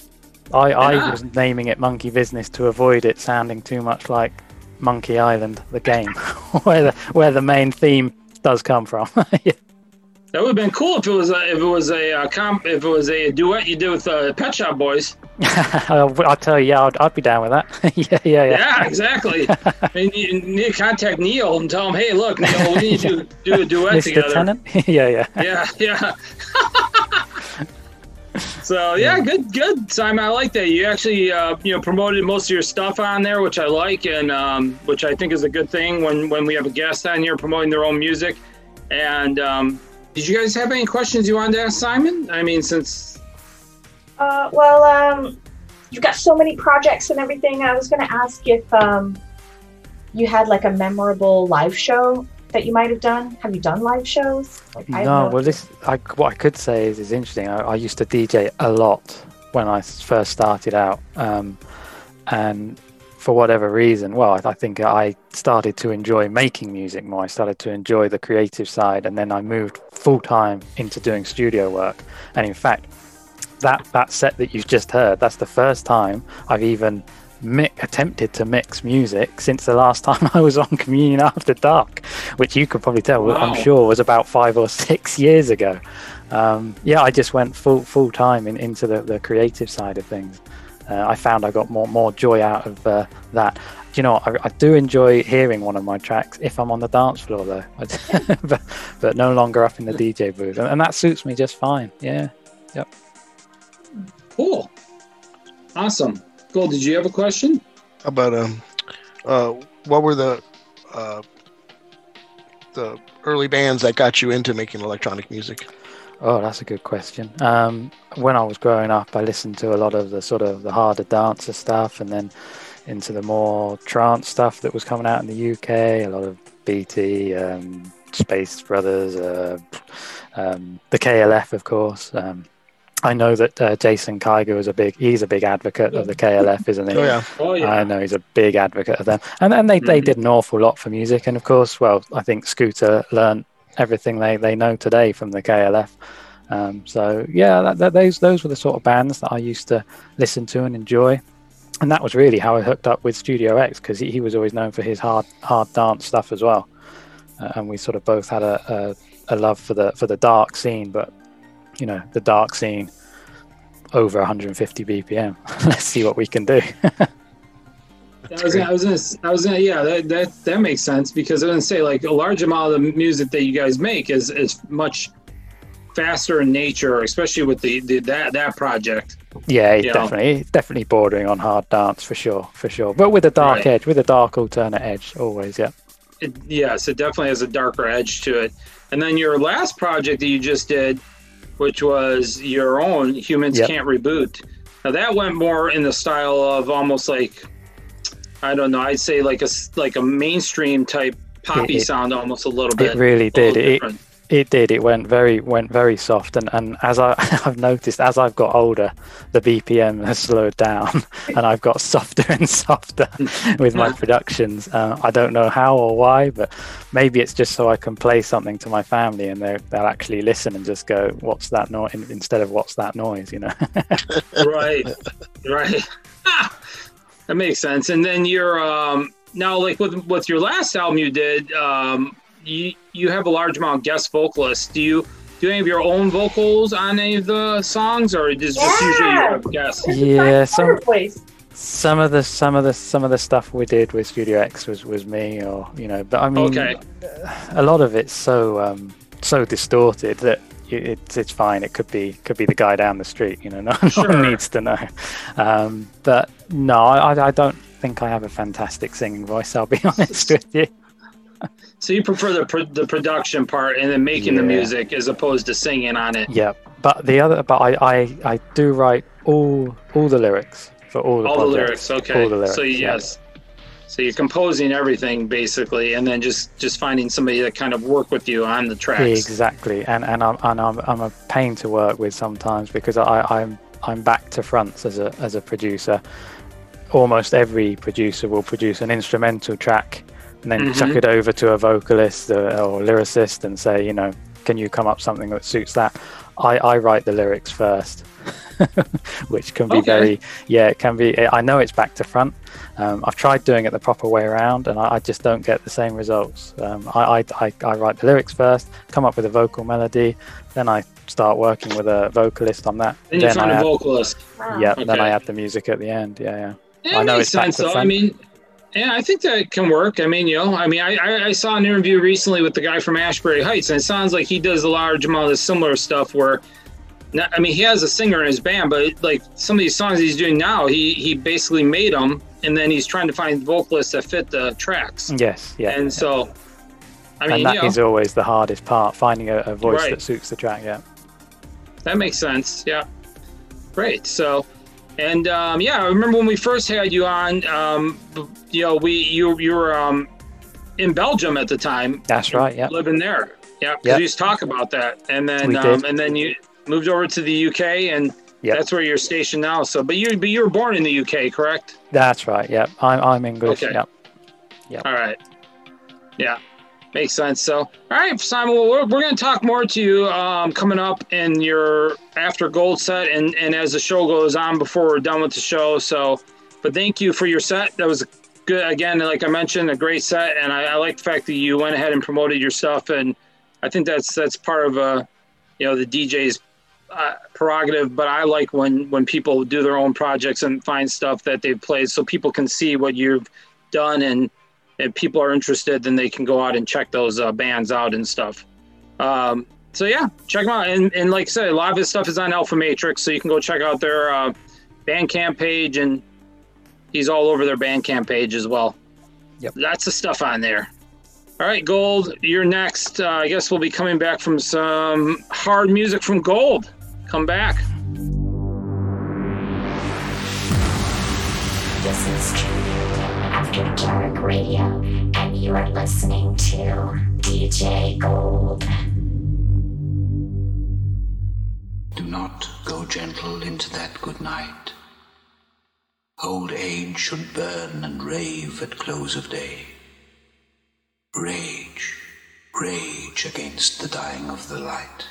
I, I Yeah. was naming it Monkey Business to avoid it sounding too much like Monkey Island, the game, where the where the main theme does come from. Yeah. That would have been cool if it was a, if it was a uh, comp, if it was a duet you did with uh, Pet Shop Boys. I'll, I'll tell you, yeah, I'd, I'd be down with that. yeah, yeah, yeah. Yeah, exactly. I mean, you need to contact Neil and tell him, hey, look, Neil, we need to do a duet Mr. together. Tennant. yeah, yeah. Yeah, yeah. So yeah, good, good, Simon. I like that. You actually, uh, you know, promoted most of your stuff on there, which I like, and um, which I think is a good thing when when we have a guest on here promoting their own music. And um, did you guys have any questions you wanted to ask Simon? I mean, since Uh, well, um, you've got so many projects and everything. I was going to ask if um, you had like a memorable live show that you might have done. Have you done live shows? Like, I No, well, this I, what I could say is, is interesting. I, I used to DJ a lot when I first started out, um, and for whatever reason, well, I, I think I started to enjoy making music more. I started to enjoy the creative side, and then I moved full time into doing studio work. And in fact, that that set that you've just heard, that's the first time I've even mi- attempted to mix music since the last time I was on Communion After Dark, which you could probably tell, I'm sure, was about five or six years ago. Um, yeah, I just went full full time in, into the, the creative side of things. Uh, I found I got more more joy out of uh, that. You know. I, I do enjoy hearing one of my tracks if I'm on the dance floor, though, but, but no longer up in the DJ booth, and, and that suits me just fine. Yeah, yep. cool, awesome. Gold, did you have a question? About um, uh, what were the uh, the early bands that got you into making electronic music? Oh, that's a good question. Um, when I was growing up, I listened to a lot of the sort of the harder dancer stuff, and then into the more trance stuff that was coming out in the UK. A lot of BT, um, Space Brothers, uh, um, the KLF, of course. Um, I know that uh, Jason Kiger is a big. He's a big advocate of the KLF, isn't he? Oh, yeah. Oh, yeah. I know he's a big advocate of them, and and they, they did an awful lot for music. And of course, well, I think Scooter learned everything they, they know today from the KLF. Um, so yeah, that, that, those those were the sort of bands that I used to listen to and enjoy, and that was really how I hooked up with Studio X because he, he was always known for his hard hard dance stuff as well, uh, and we sort of both had a, a, a love for the for the dark scene, but you know the dark scene over 150 BPM. Let's see what we can do. I was, gonna, I was gonna, I was gonna, yeah, that, that that makes sense because I was gonna say like a large amount of the music that you guys make is is much faster in nature, especially with the, the that that project. Yeah, it You know. definitely, definitely bordering on hard dance for sure, for sure. But with a dark Right. edge, with a dark alternate edge, always. Yeah. It, yes, it definitely has a darker edge to it. And then your last project that you just did, which was your own Humans Yep. Can't Reboot. Now that went more in the style of almost like I don't know, I'd say like a like a mainstream type poppy It- sound almost a little bit. It really did. It. It did. It went very went very soft, and, and as I I've noticed as I've got older, the BPM has slowed down, and I've got softer and softer with my productions. Uh, I don't know how or why, but maybe it's just so I can play something to my family, and they they'll actually listen and just go, "What's that noise?" instead of "What's that noise?" You know. right right that makes sense and then you're um now like with with your last album you did um you you have a large amount of guest vocalists do you do any of your own vocals on any of the songs, or is just usually Yeah. your guest? Yeah, some Voice. some of the some of the some of the stuff we did with Studio X was was me, or you know. But I mean, Okay. a lot of it's so um, so distorted that it's it's fine. It could be could be the guy down the street. You know, no, no one needs to know. Um, but no, I, I don't think I have a fantastic singing voice. I'll be honest with you. So you prefer the pro- the production part and then making the music as opposed to singing on it. Yeah, but the other, but I, I, I do write all all the lyrics for all the All the lyrics, okay. All the lyrics. so yeah. yes, so you're composing everything basically, and then just just finding somebody to kind of work with you on the tracks. Exactly, and and I'm and I'm, I'm a pain to work with sometimes because I, I'm I'm back to fronts as a as a producer. Almost every producer will produce an instrumental track and then chuck Mhm. it over to a vocalist or, or lyricist and say, you know, can you come up something that suits that? I, I write the lyrics first, which can be Okay. very yeah, it can be. I know it's back to front. Um, I've tried doing it the proper way around, and I, I just don't get the same results. Um, I, I, I, I write the lyrics first, come up with a vocal melody, then I start working with a vocalist on that. Then you find I a add- vocalist. Yeah, then I add the music at the end. Yeah, yeah. I know it's back sense to though. I front. mean, yeah, I think that can work. I mean, you know, I mean, I, I, I saw an interview recently with the guy from Ashbury Heights, and it sounds like he does a large amount of similar stuff. Where, I mean, he has a singer in his band, but like some of these songs he's doing now, he he basically made them, and then he's trying to find vocalists that fit the tracks. Yes, yeah. And so, I mean, and that you know, is always the hardest part, finding a, a voice Right. that suits the track. Yeah. That makes sense. Yeah. Great. So, and um, yeah, I remember when we first had you on. Um, you know, we you you were um, in Belgium at the time. That's right. Yeah. Living there. Yeah. Because Yep. you used to talk about that, and then um, and then you moved over to the UK, and Yep. that's where you're stationed now. So, but you but you were born in the UK, correct? That's right. Yeah. I'm I'm English. Okay. Yep. Yep. All right. Yeah, makes sense. So, all right, Simon. Well, we're, we're going to talk more to you um, coming up in your after gold set, and and as the show goes on before we're done with the show. So, but thank you for your set. That was good. Again, like I mentioned, a great set, and I, I like the fact that you went ahead and promoted your stuff, and I think that's that's part of uh, you know the DJ's uh, prerogative. But I like when when people do their own projects and find stuff that they've played, so people can see what you've done and if people are interested, then they can go out and check those uh, bands out and stuff. Um, so yeah, check them out. And, and like I said, a lot of his stuff is on Alfa Matrix, so you can go check out their uh, Bandcamp page, and he's all over their Bandcamp page as well. Yep. That's the stuff on there. All right, Gold, you're next. Uh, I guess we'll be coming back from some hard music from Gold. Come back. Radio, and you are listening to DJ Gold. Do not go gentle into that good night. Old age should burn and rave at close of day. Rage, rage against the dying of the light.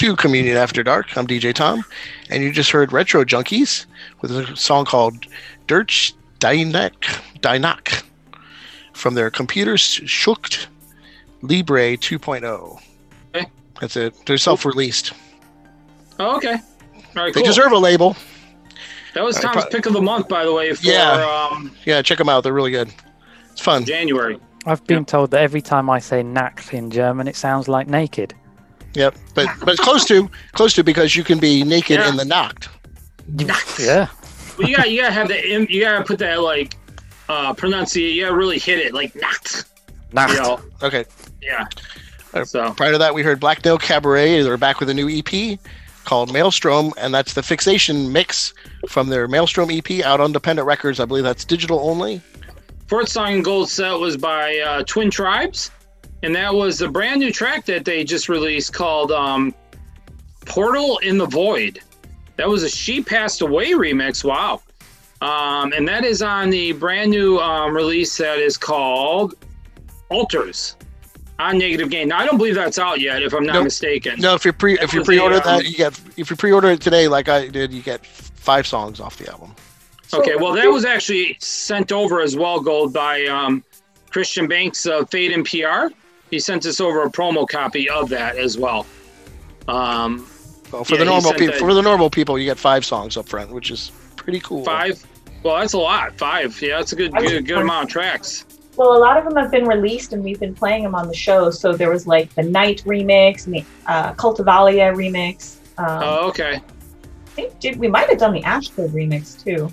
To Communion After Dark. I'm DJ Tom, and you just heard Retro Junkies with a song called Dirch Dynak Dynak from their Computers Shukt Libre 2.0. Okay. That's it. They're self released. Oh, okay. All right, They cool. deserve a label. That was Tom's pick of the month, by the way, for Yeah. um, Yeah, check them out. They're really good. It's fun. January. I've been told that every time I say nackt in German, it sounds like naked. Yep, but but it's close to close to because you can be naked Yeah. in the knocked. Knocked. Yeah. Well, you got you gotta have the you gotta put that like uh pronunciate. You gotta really hit it like not. Nacht. You know, Okay. yeah. Uh, So Prior to that, we heard Black Nail Cabaret. They're back with a new EP called Maelstrom, and that's the Fixation mix from their Maelstrom EP out on Dependent Records. I believe that's digital only. fourth song in gold set was by uh, Twin Tribes, and that was a brand new track that they just released called um, "Portal in the Void." That was a "She Past Away" remix. Wow. Um, and that is on the brand new um, release that is called Altars on Negative Gain. Now I don't believe that's out yet, if I'm not Nope. mistaken. No, if you pre- if you pre-order the, um, that, you get if you pre-order it today, like I did, you get five songs off the album. Okay, well, that was actually sent over as well, Gold, by um, Christian Banks of Fade and PR. He sent us over a promo copy of that as well. Um, Well, for yeah, the normal people, for the normal people, you get five songs up front, which is pretty cool. five. Well, that's a lot. Five. Yeah, that's a good, good, good amount of tracks. Well, a lot of them have been released, and we've been playing them on the show. So there was like the Night remix and the uh, Cultivalia remix. Um, Oh, okay. I think did, we might have done the Ashford remix too.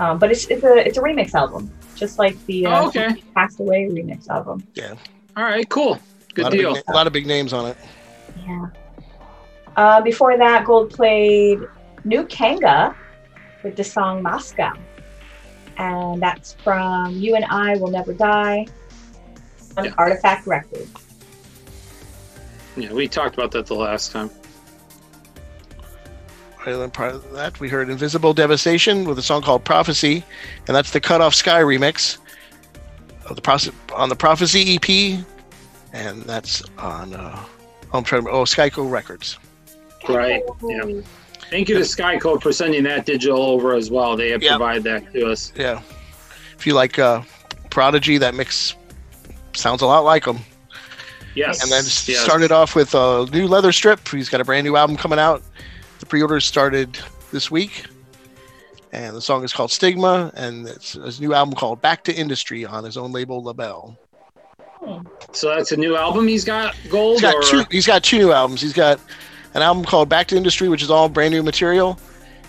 Um, but it's it's a it's a remix album, just like the uh, Oh, okay. Past Away remix album. Yeah. All right, cool. Good lot deal. Big, a lot of big names on it. Yeah. Uh, before that, Gold played New Kanga with the song Moscow. And that's from You and I Will Never Die on Artoffact Records. Yeah, we talked about that the last time. Right, then prior to that, we heard Invisible Devastation with a song called Prophecy, and that's the Cut Off Sky remix of the Prophe- on the Prophecy EP, and that's on uh, I'm trying to, oh Skyco Records. Right. Yeah. Thank you to Skyco for sending that digital over as well. They have provided that to us. Yeah, if you like uh, Prodigy, that mix sounds a lot like them. Yes. And then yes. started off with a new Leæther Strip. He's got a brand new album coming out. The pre-orders started this week, and the song is called Stigma, and it's his new album called Back to Industry on his own label Label. So that's a new album he's got, Gold? He's got or... two. He's got two new albums. He's got an album called Back to Industry, which is all brand new material,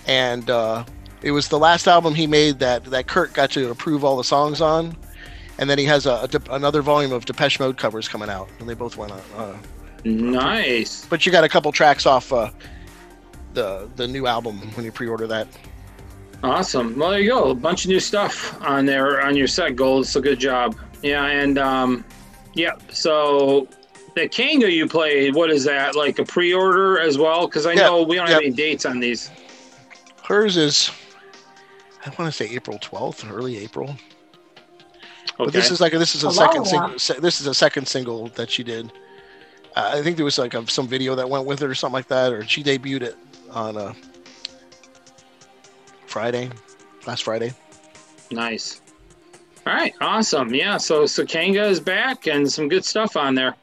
and uh, it was the last album he made that that Kurt got to approve all the songs on. And then he has a, a another volume of Depeche Mode covers coming out, and they both went on. Uh, Nice. but you got a couple tracks off uh, the the new album when you pre-order that. Awesome. Well, there you go. A bunch of new stuff on there on your set, Gold. So good job. Yeah, and um, yeah. So the Kanga you played, what is that? Like a pre-order as well? Because I Yeah, know we don't have any dates on these. Hers is, I want to say April twelfth, early April. But this is like this is a A second single. This is a second single that she did. Uh, I think there was like a, some video that went with it or something like that, or she debuted it on uh, Friday, last Friday. Nice. All right, awesome. Yeah, so Sakanga is back and some good stuff on there.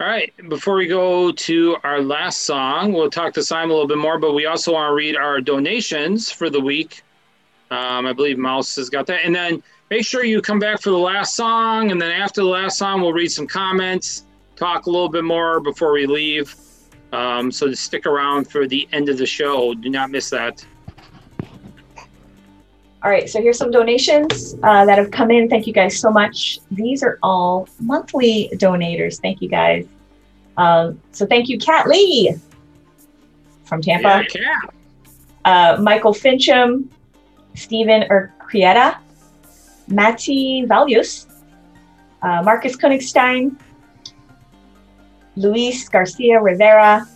All right, before we go to our last song, we'll talk to Simon a little bit more, but we also want to read our donations for the week. Um, I believe Mouse has got that. And then make sure you come back for the last song, and then after the last song, we'll read some comments, talk a little bit more before we leave. Um, so just stick around for the end of the show. Do not miss that. All right, so here's some donations uh, that have come in. Thank you guys so much. These are all monthly donators. Thank you guys. Um, so thank you, Kat Lee from Tampa. Yeah, Kat. uh, Michael Fincham, Stephen Urquieta, Matti Valius, uh, Marcus Königstein, Luis Garcia Rivera,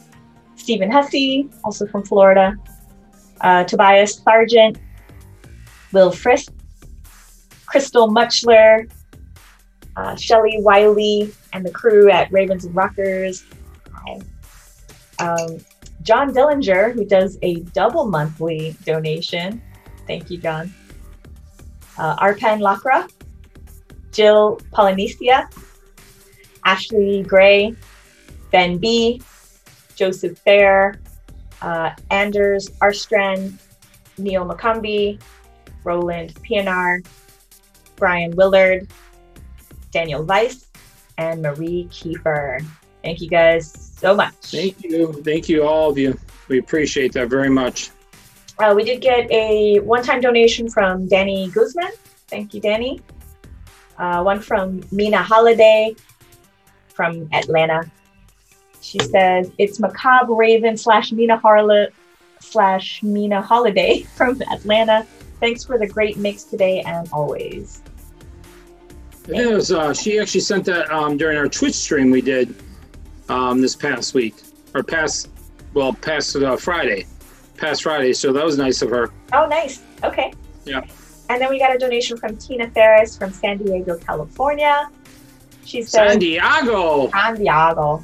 Stephen Hussey, also from Florida, uh, Tobias Sargent, Will Frisk, Crystal Muchler, uh, Shelly Wiley, and the crew at Ravens and Rockers. Um, John Dillinger, who does a double monthly donation. Thank you, John. Uh, Arpan Lakra, Jill Polynesia, Ashley Gray, Ben B, Joseph Fair, uh, Anders Arstrand, Neil McCumbee, Roland Pienaar, Brian Willard, Daniel Weiss, and Marie Kiefer. Thank you guys so much. Thank you. Thank you, all of you. We appreciate that very much. Uh, we did get a one-time donation from Danny Guzman. Thank you, Danny. Uh, one from Mina Holiday from Atlanta. She says it's Macabre Raven slash Mina Harlot slash Mina Holiday from Atlanta. Thanks for the great mix today and always. It was, uh, she actually sent that um, during our Twitch stream we did um, this past week, or past, well, past uh, Friday, past Friday. So that was nice of her. Oh, nice. Okay. Yeah. And then we got a donation from Tina Ferris from San Diego, California. She says, San Diego. San Diego.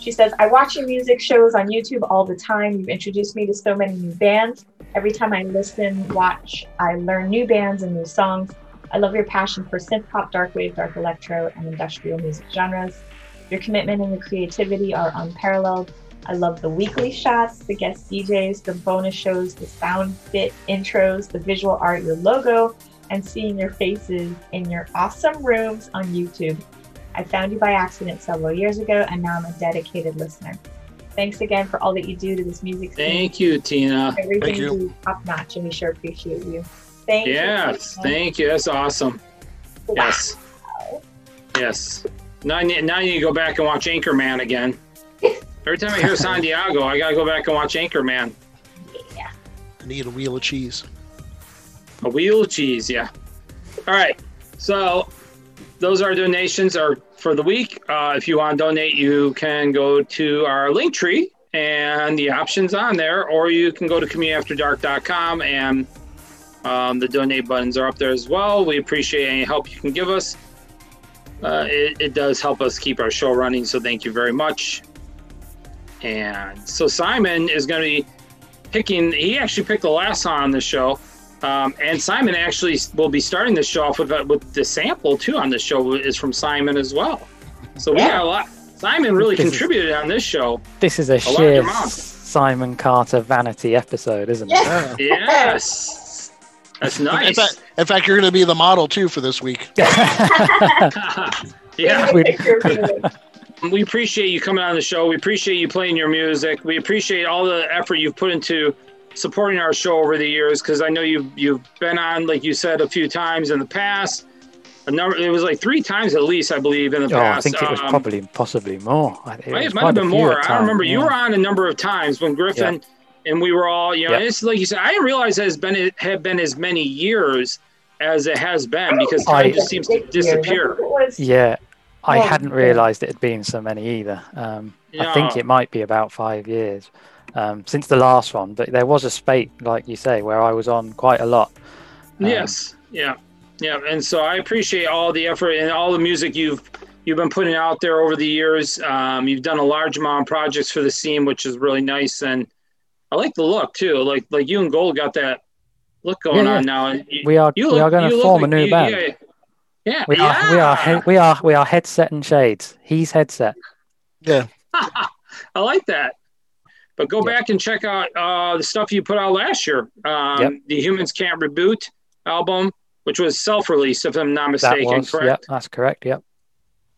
She says, I watch your music shows on YouTube all the time. You've introduced me to so many new bands. Every time I listen, watch, I learn new bands and new songs. I love your passion for synth pop, dark wave, dark electro, and industrial music genres. Your commitment and your creativity are unparalleled. I love the weekly shots, the guest DJs, the bonus shows, the sound fit intros, the visual art, your logo, and seeing your faces in your awesome rooms on YouTube. I found you by accident several years ago, and now I'm a dedicated listener. Thanks again for all that you do to this music scene. Thank you, Tina. Everything Thank you you. top notch, and we sure appreciate you. Thank you. Yes, Tina. thank you. That's awesome. Yes. Yes. Now I, need, now I need to go back and watch Anchorman again. Every time I hear San Diego, I gotta go back and watch Anchorman. Yeah. I need a wheel of cheese. A wheel of cheese, yeah. All right. So those are donations are for the week. Uh, if you want to donate, you can go to our link tree and the options on there, or you can go to communionafterdark.com and um, the donate buttons are up there as well. We appreciate any help you can give us. Uh, it, it does help us keep our show running, so thank you very much. And so Simon is going to be picking. He actually picked the last song on the show, um, and Simon actually will be starting the show off with uh, with the sample too. On the show is from Simon as well. So we Yeah. got a lot. Simon really This is- contributed on this show. This is a, large sheer amount. Simon Carter vanity episode, isn't it? Yes, that's In nice. fact, in fact, you're going to be the model too for this week. Yeah. We- we appreciate you coming on the show. We appreciate you playing your music. We appreciate all the effort you've put into supporting our show over the years because I know you've you've been on, like you said, a few times in the past. A number, it was like three times at least, I believe, in the Oh, past. I think it was Um, probably possibly more. I- It might, was might quite have a been more. at I remember time, you were on a number of times when Griffin and we were all, you know, Yeah. it's like you said, I didn't realize it has been it had been as many years as it has been because time I- just seems to disappear. Yeah, I hadn't realised it had been so many either. Um, I think it might be about five years um, since the last one, but there was a spate, like you say, where I was on quite a lot. Um, yes, yeah, yeah, and so I appreciate all the effort and all the music you've you've been putting out there over the years. Um, you've done a large amount of projects for the scene, which is really nice, and I like the look too. Like like you and Gold got that look going Yeah, on now. And you, We are- you we are gonna you look form a new you- band. Yeah, yeah, We are, we are, he- we are, we are headset and shades. He's headset. Yeah. I like that. But go back and check out uh, the stuff you put out last year. Um, Yep. The Humans Can't Reboot album, which was self-released, if I'm not mistaken, That was, correct? yep, that's correct. Yep.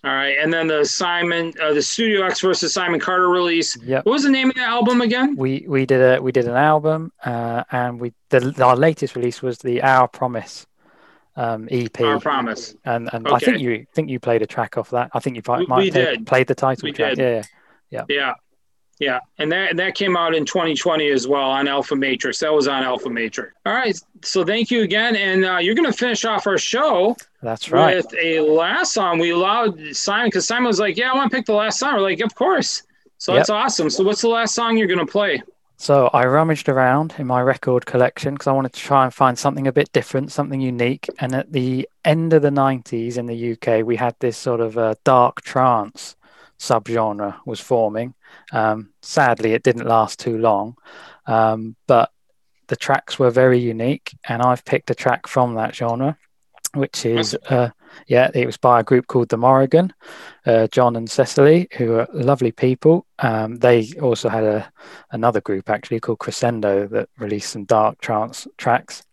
All right, and then the Simon, uh, the Studio X versus Simon Carter release. Yep. What was the name of that album again? We we did a we did an album, uh, and we the our latest release was the Our Promise um, EP. Our Promise. And and I think you think you played a track off that. I think you We- might, might we have played- did. played the title We track. did. Yeah, yeah. Yeah, yeah, and that that came out in 2020 as well on Alfa Matrix. That was on Alfa Matrix. All right, so thank you again, and uh, you're going to finish off our show. That's right. With a last song, we allowed Simon because Simon was like, "Yeah, I want to pick the last song." We're like, "Of course." So Yep. that's awesome. So what's the last song you're going to play? So I rummaged around in my record collection because I wanted to try and find something a bit different, something unique. And at the end of the 90s in the UK, we had this sort of uh, dark trance subgenre was forming. Um, sadly, it didn't last too long, um, but the tracks were very unique. And I've picked a track from that genre, which is, uh, yeah, it was by a group called The Morrigan, uh, John and Cecily, who are lovely people. Um, they also had a another group actually called Crescendo that released some dark trance tracks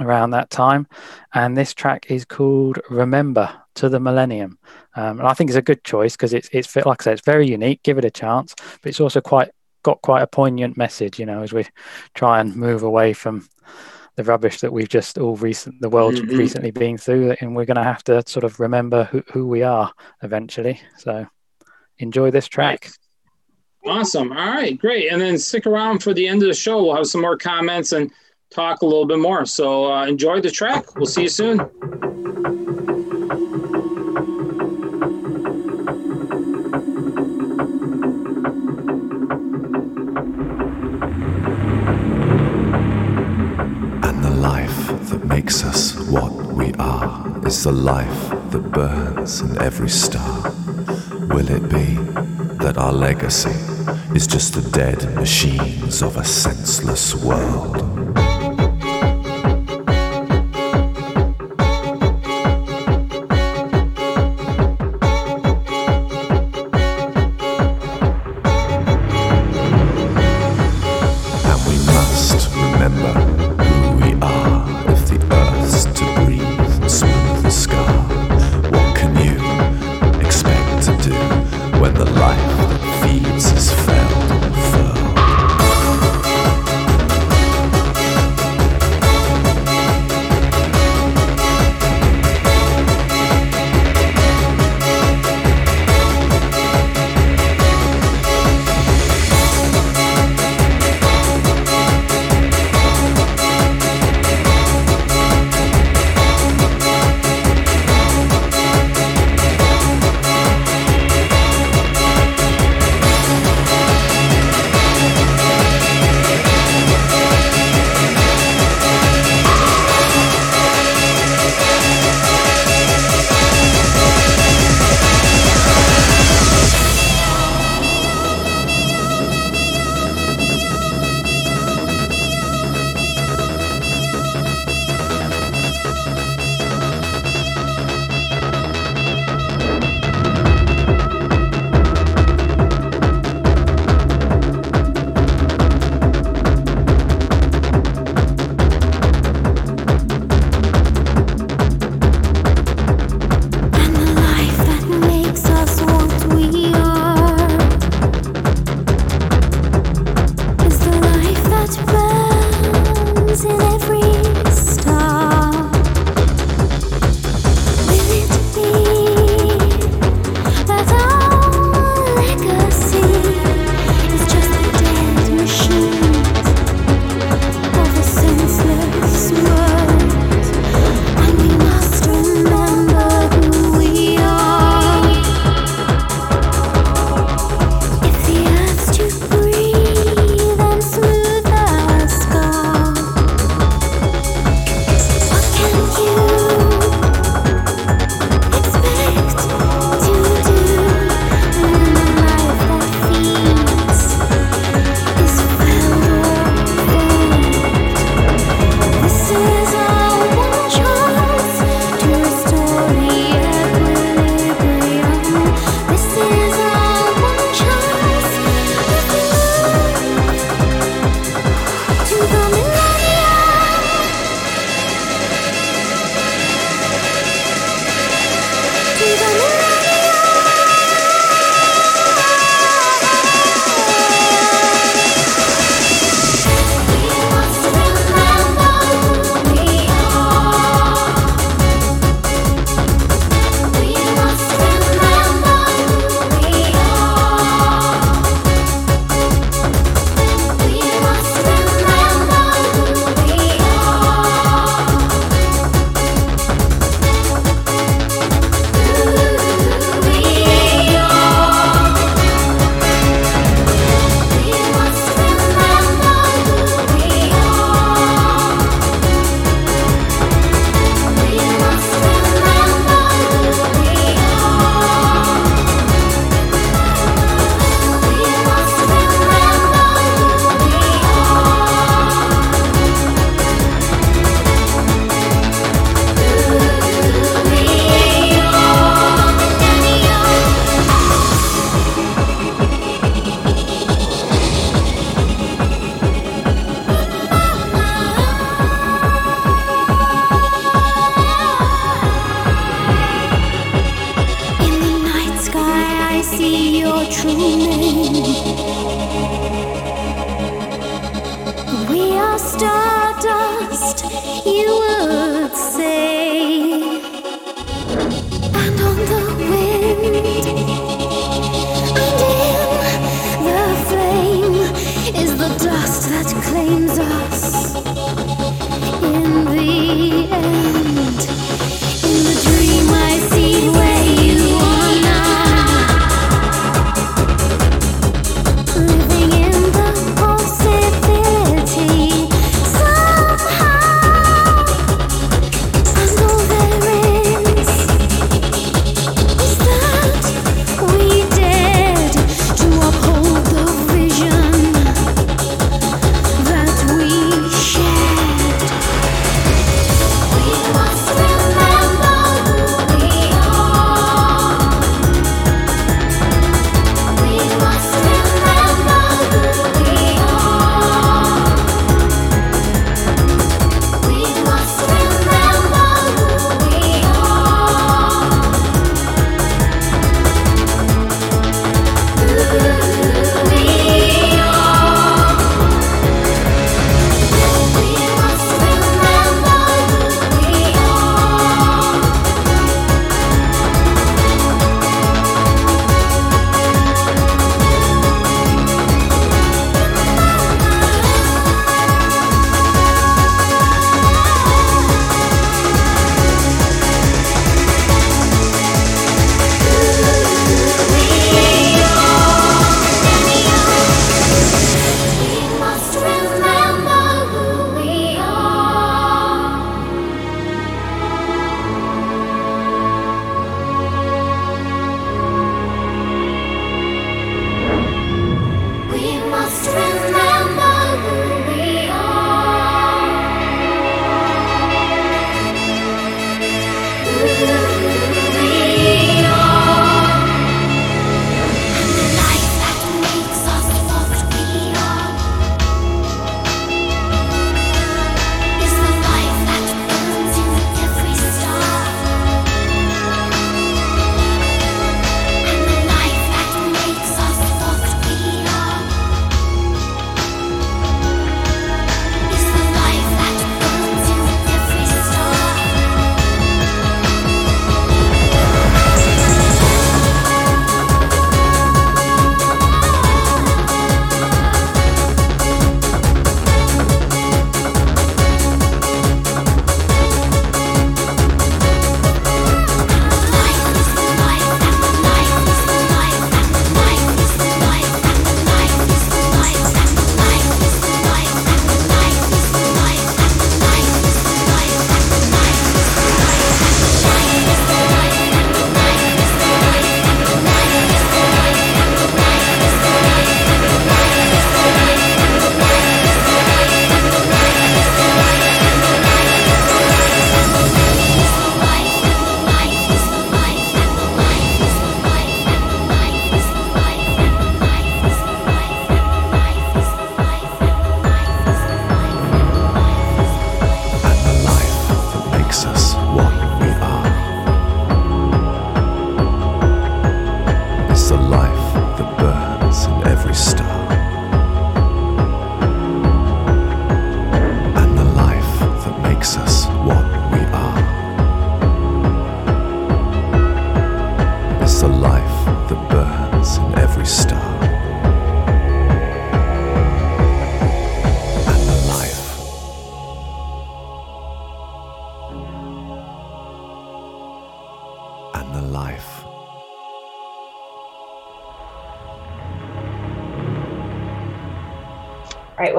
around that time. And this track is called Remember to the Millennium. Um, and I think it's a good choice because it's, it's, like I said, it's very unique. Give it a chance, but it's also quite got quite a poignant message, you know, as we try and move away from the rubbish that we've just all recent, the world's Mhm. recently been through. And we're going to have to sort of remember who, who we are eventually. So enjoy this track. Awesome. All right, great. And then stick around for the end of the show. We'll have some more comments and talk a little bit more. So uh, enjoy the track. We'll see you soon. Makes us what we are is the life that burns in every star. Will it be that our legacy is just the dead machines of a senseless world?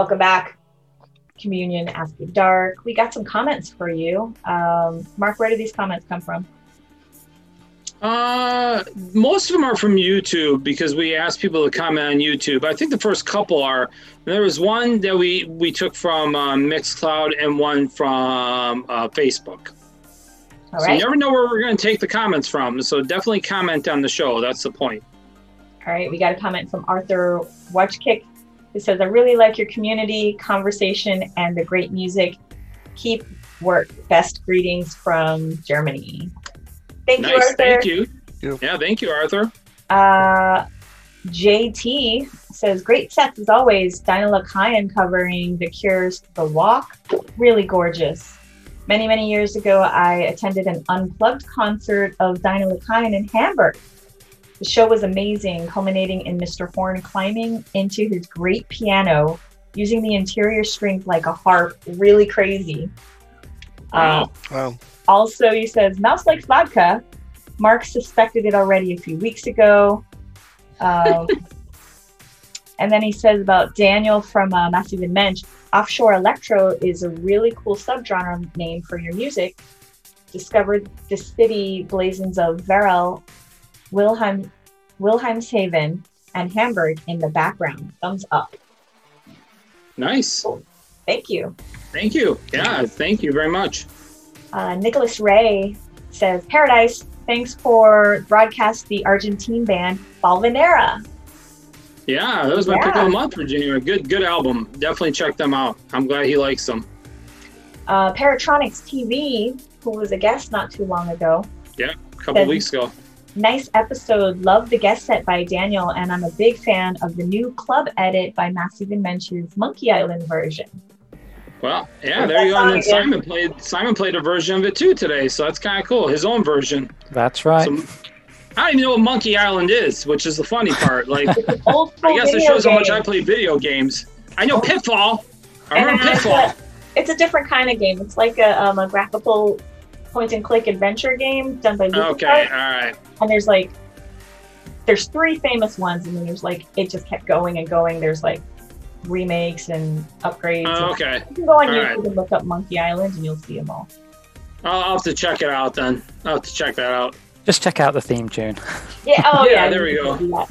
Welcome back. Communion After Dark. We got some comments for you. Um, Mark, where do these comments come from? Uh, most of them are from YouTube because we asked people to comment on YouTube. I think the first couple are. There was one that we we took from uh, Mixcloud and one from uh, Facebook. All so you never know where we're going to take the comments from. So definitely comment on the show. That's the point. All right, we got a comment from Arthur Watchkick says, I really like your community, conversation, and the great music. Keep work. Best greetings from Germany. Thank you. Arthur. Thank you. Yeah, thank you, Arthur. Uh, JT says, great sets as always. Deine Lakaien covering The Cure's The Walk. Really gorgeous. Many, many years ago, I attended an unplugged concert of Deine Lakaien in Hamburg. The show was amazing, culminating in Mr. Horn climbing into his great piano, using the interior strings like a harp. Really crazy. Uh, Wow. also, he says, Mouse likes vodka. Mark suspected it already a few weeks ago. Um, and then he says about Daniel from uh, Massiv in Mensch, Offshore Electro is a really cool subgenre name for your music. Discovered the city blazons of Varel, Wilhelm, Wilhelmshaven, and Hamburg in the background. Thumbs up. Nice. Thank you. Thank you. Yeah, thank you very much. Uh, Nicholas Ray says, Paradise, thanks for broadcast the Argentine band Balvanera. Yeah, that was my pick of the month Virginia. Good, good album. Definitely check them out. I'm glad he likes them. Uh, Paratronics TV, who was a guest not too long ago, Yeah, a couple Then- weeks ago. Nice episode. Love the guest set by Daniel, and I'm a big fan of the new club edit by Massiv in Mensch's Monkey Island version. Well, yeah, Oh, there you go. And then. Simon played Simon played a version of it too today, so that's kind of cool. His own version. That's right. So, I don't even know what Monkey Island is, which is the funny part. Like, I guess it video shows how much. I play video games. I know Pitfall. I And remember it's Pitfall. a, it's a different kind of game. It's like a, um, a graphical point and click adventure game done by LucasArts. Okay, all right. And there's like there's three famous ones and then there's like it just kept going and going there's like remakes and upgrades Oh, and- okay. you can go on All youtube right. and look up monkey island and you'll see them all I'll, I'll have to check it out then. I'll have to check that out. Just check out the theme tune. yeah oh Yeah, yeah, there we go.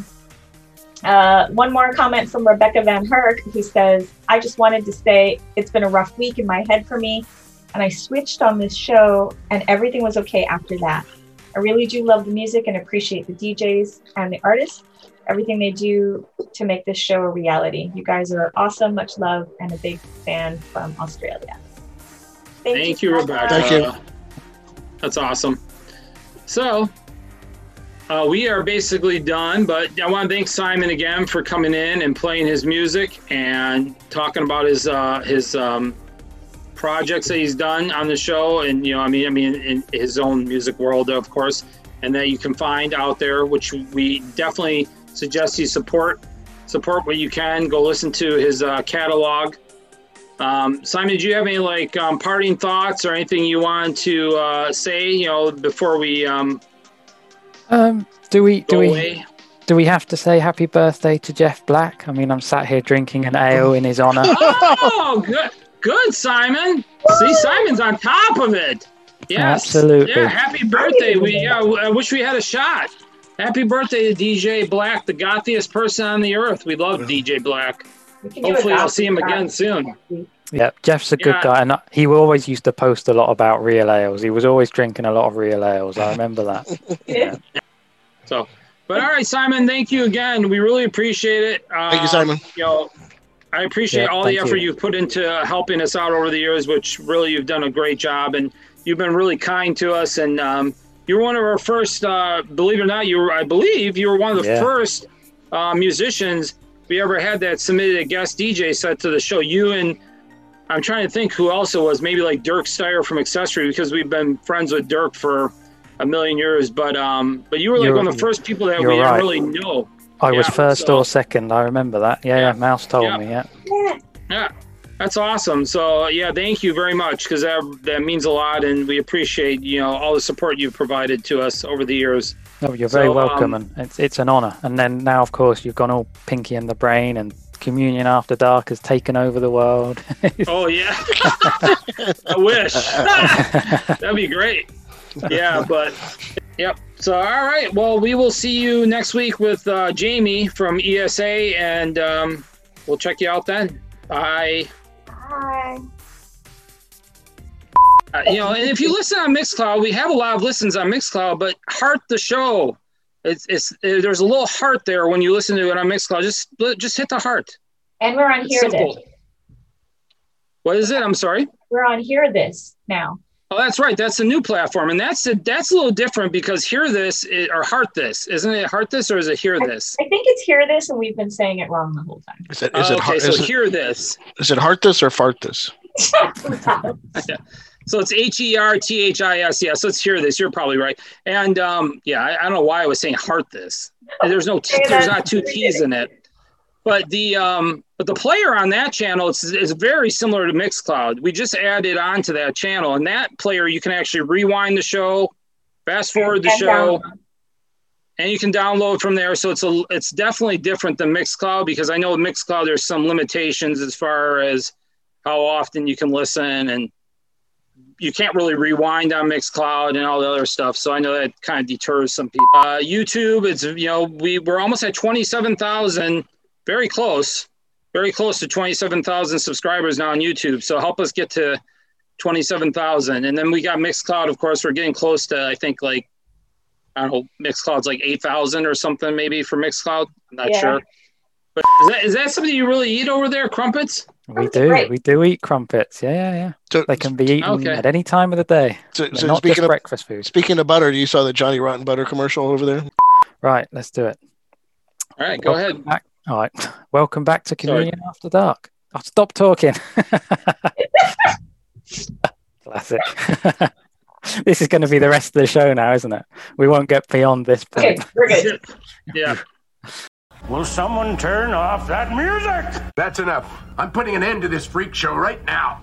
Uh, one more comment from Rebecca Van Herk who says, I just wanted to say it's been a rough week in my head for me, and I switched on this show, and everything was okay after that. I really do love the music and appreciate the DJs and the artists, everything they do to make this show a reality. You guys are awesome. Much love, and a big fan from Australia. Thank, you, Rebecca. Thank you. That's awesome. So, uh, we are basically done, but I want to thank Simon again for coming in and playing his music and talking about his uh, his um, projects that he's done on the show, and you know, I mean, I mean, in his own music world, of course, and that you can find out there, which we definitely suggest you support support what you can. Go listen to his uh, catalog. Um, Simon, do you have any like um, parting thoughts or anything you want to uh, say? You know, before we um, Um, do we do we away. do we have to say happy birthday to Jeff Black? I mean, I'm sat here drinking an ale in his honor. Oh, good, good, Simon. See, Simon's on top of it. Yes, Absolutely. Yeah, happy birthday. We yeah, I wish we had a shot. Happy birthday to DJ Black, the gothiest person on the earth. We love DJ Black. can do a Hopefully, I'll see him again soon. Yeah, Jeff's a good Yeah. guy, and he always used to post a lot about real ales. He was always drinking a lot of real ales. I remember that. Yeah. So, but all right, Simon, thank you again. We really appreciate it. Uh, Thank you, Simon. You know, I appreciate Yeah, all the effort you. you've put into helping us out over the years, which really you've done a great job, and you've been really kind to us. And um, you were one of our first, uh, believe it or not, you were, I believe, you were one of the Yeah. first uh, musicians we ever had that submitted a guest DJ set to the show. You and I'm trying to think who else it was. Maybe like Dirk Steyer from Accessory, because we've been friends with Dirk for a million years. But um, but you were like You're- one of the first people that we right. really know. I was first so- or second. I remember that. Yeah, yeah. Mouse told Yeah. me. Yeah. Yeah, that's awesome. So yeah, thank you very much because that that means a lot, and we appreciate you know all the support you've provided to us over the years. No, you're very So, welcome, um, and it's it's an honour. And then now, of course, you've gone all Pinky in the Brain, and Communion After Dark has taken over the world. Oh yeah, I wish that'd be great. Yeah, but yep. So all right, well we will see you next week with uh, Jamie from ESA, and um, we'll check you out then. Bye. Bye. Uh, you know, and if you listen on Mixcloud, we have a lot of listens on Mixcloud, but heart the show. It's, it's uh, there's a little heart there when you listen to it on Mixcloud. Just just hit the heart. And we're on It's Hear simple. This. What is it? I'm sorry. We're on Hear This now. Oh, that's right. That's a new platform, and that's a, that's a little different because hear this i- or heart this, isn't it? Heart this or is it hear this? I think it's Hear This, and we've been saying it wrong the whole time. Is it is Oh, it okay, heart, so it, hear this. is it heart this or fart this? So it's H E R T H I S. Yeah, so it's hear this. You're probably right. And um, yeah, I, I don't know why I was saying heart this. There's no T, there's not two T's in it. But the um, but the player on that channel is, is very similar to Mixcloud. We just added on to that channel, and that player you can actually rewind the show, fast forward the show, and you can download from there. So it's a it's definitely different than Mixcloud because I know with Mixcloud there's some limitations as far as how often you can listen and you can't really rewind on Mixcloud and all the other stuff. So I know that kind of deters some people. Uh, YouTube, it's you know we we're almost at twenty seven thousand, very close, very close to twenty seven thousand subscribers now on YouTube. So help us get to twenty seven thousand, and then we got Mixcloud. Of course, we're getting close to I think like I don't know, Mixcloud's like eight thousand or something maybe for Mixcloud. I'm not Yeah. sure. But is that, is that something you really eat over there, crumpets? we do. We do eat crumpets. Yeah, yeah, yeah. So- they can be eaten Okay. at any time of the day. So, so not speaking just of breakfast food. speaking of butter, you saw the Johnny Rotten butter commercial over there. Right, let's do it. All right, go Welcome ahead. Back. All right. Welcome back to Sorry. After Dark. I'll stop talking. Classic. this is going to be the rest of the show now, isn't it? We won't get beyond this Okay, point. we're good. Yeah. Will someone turn off that music? That's enough. I'm putting an end to this freak show right now.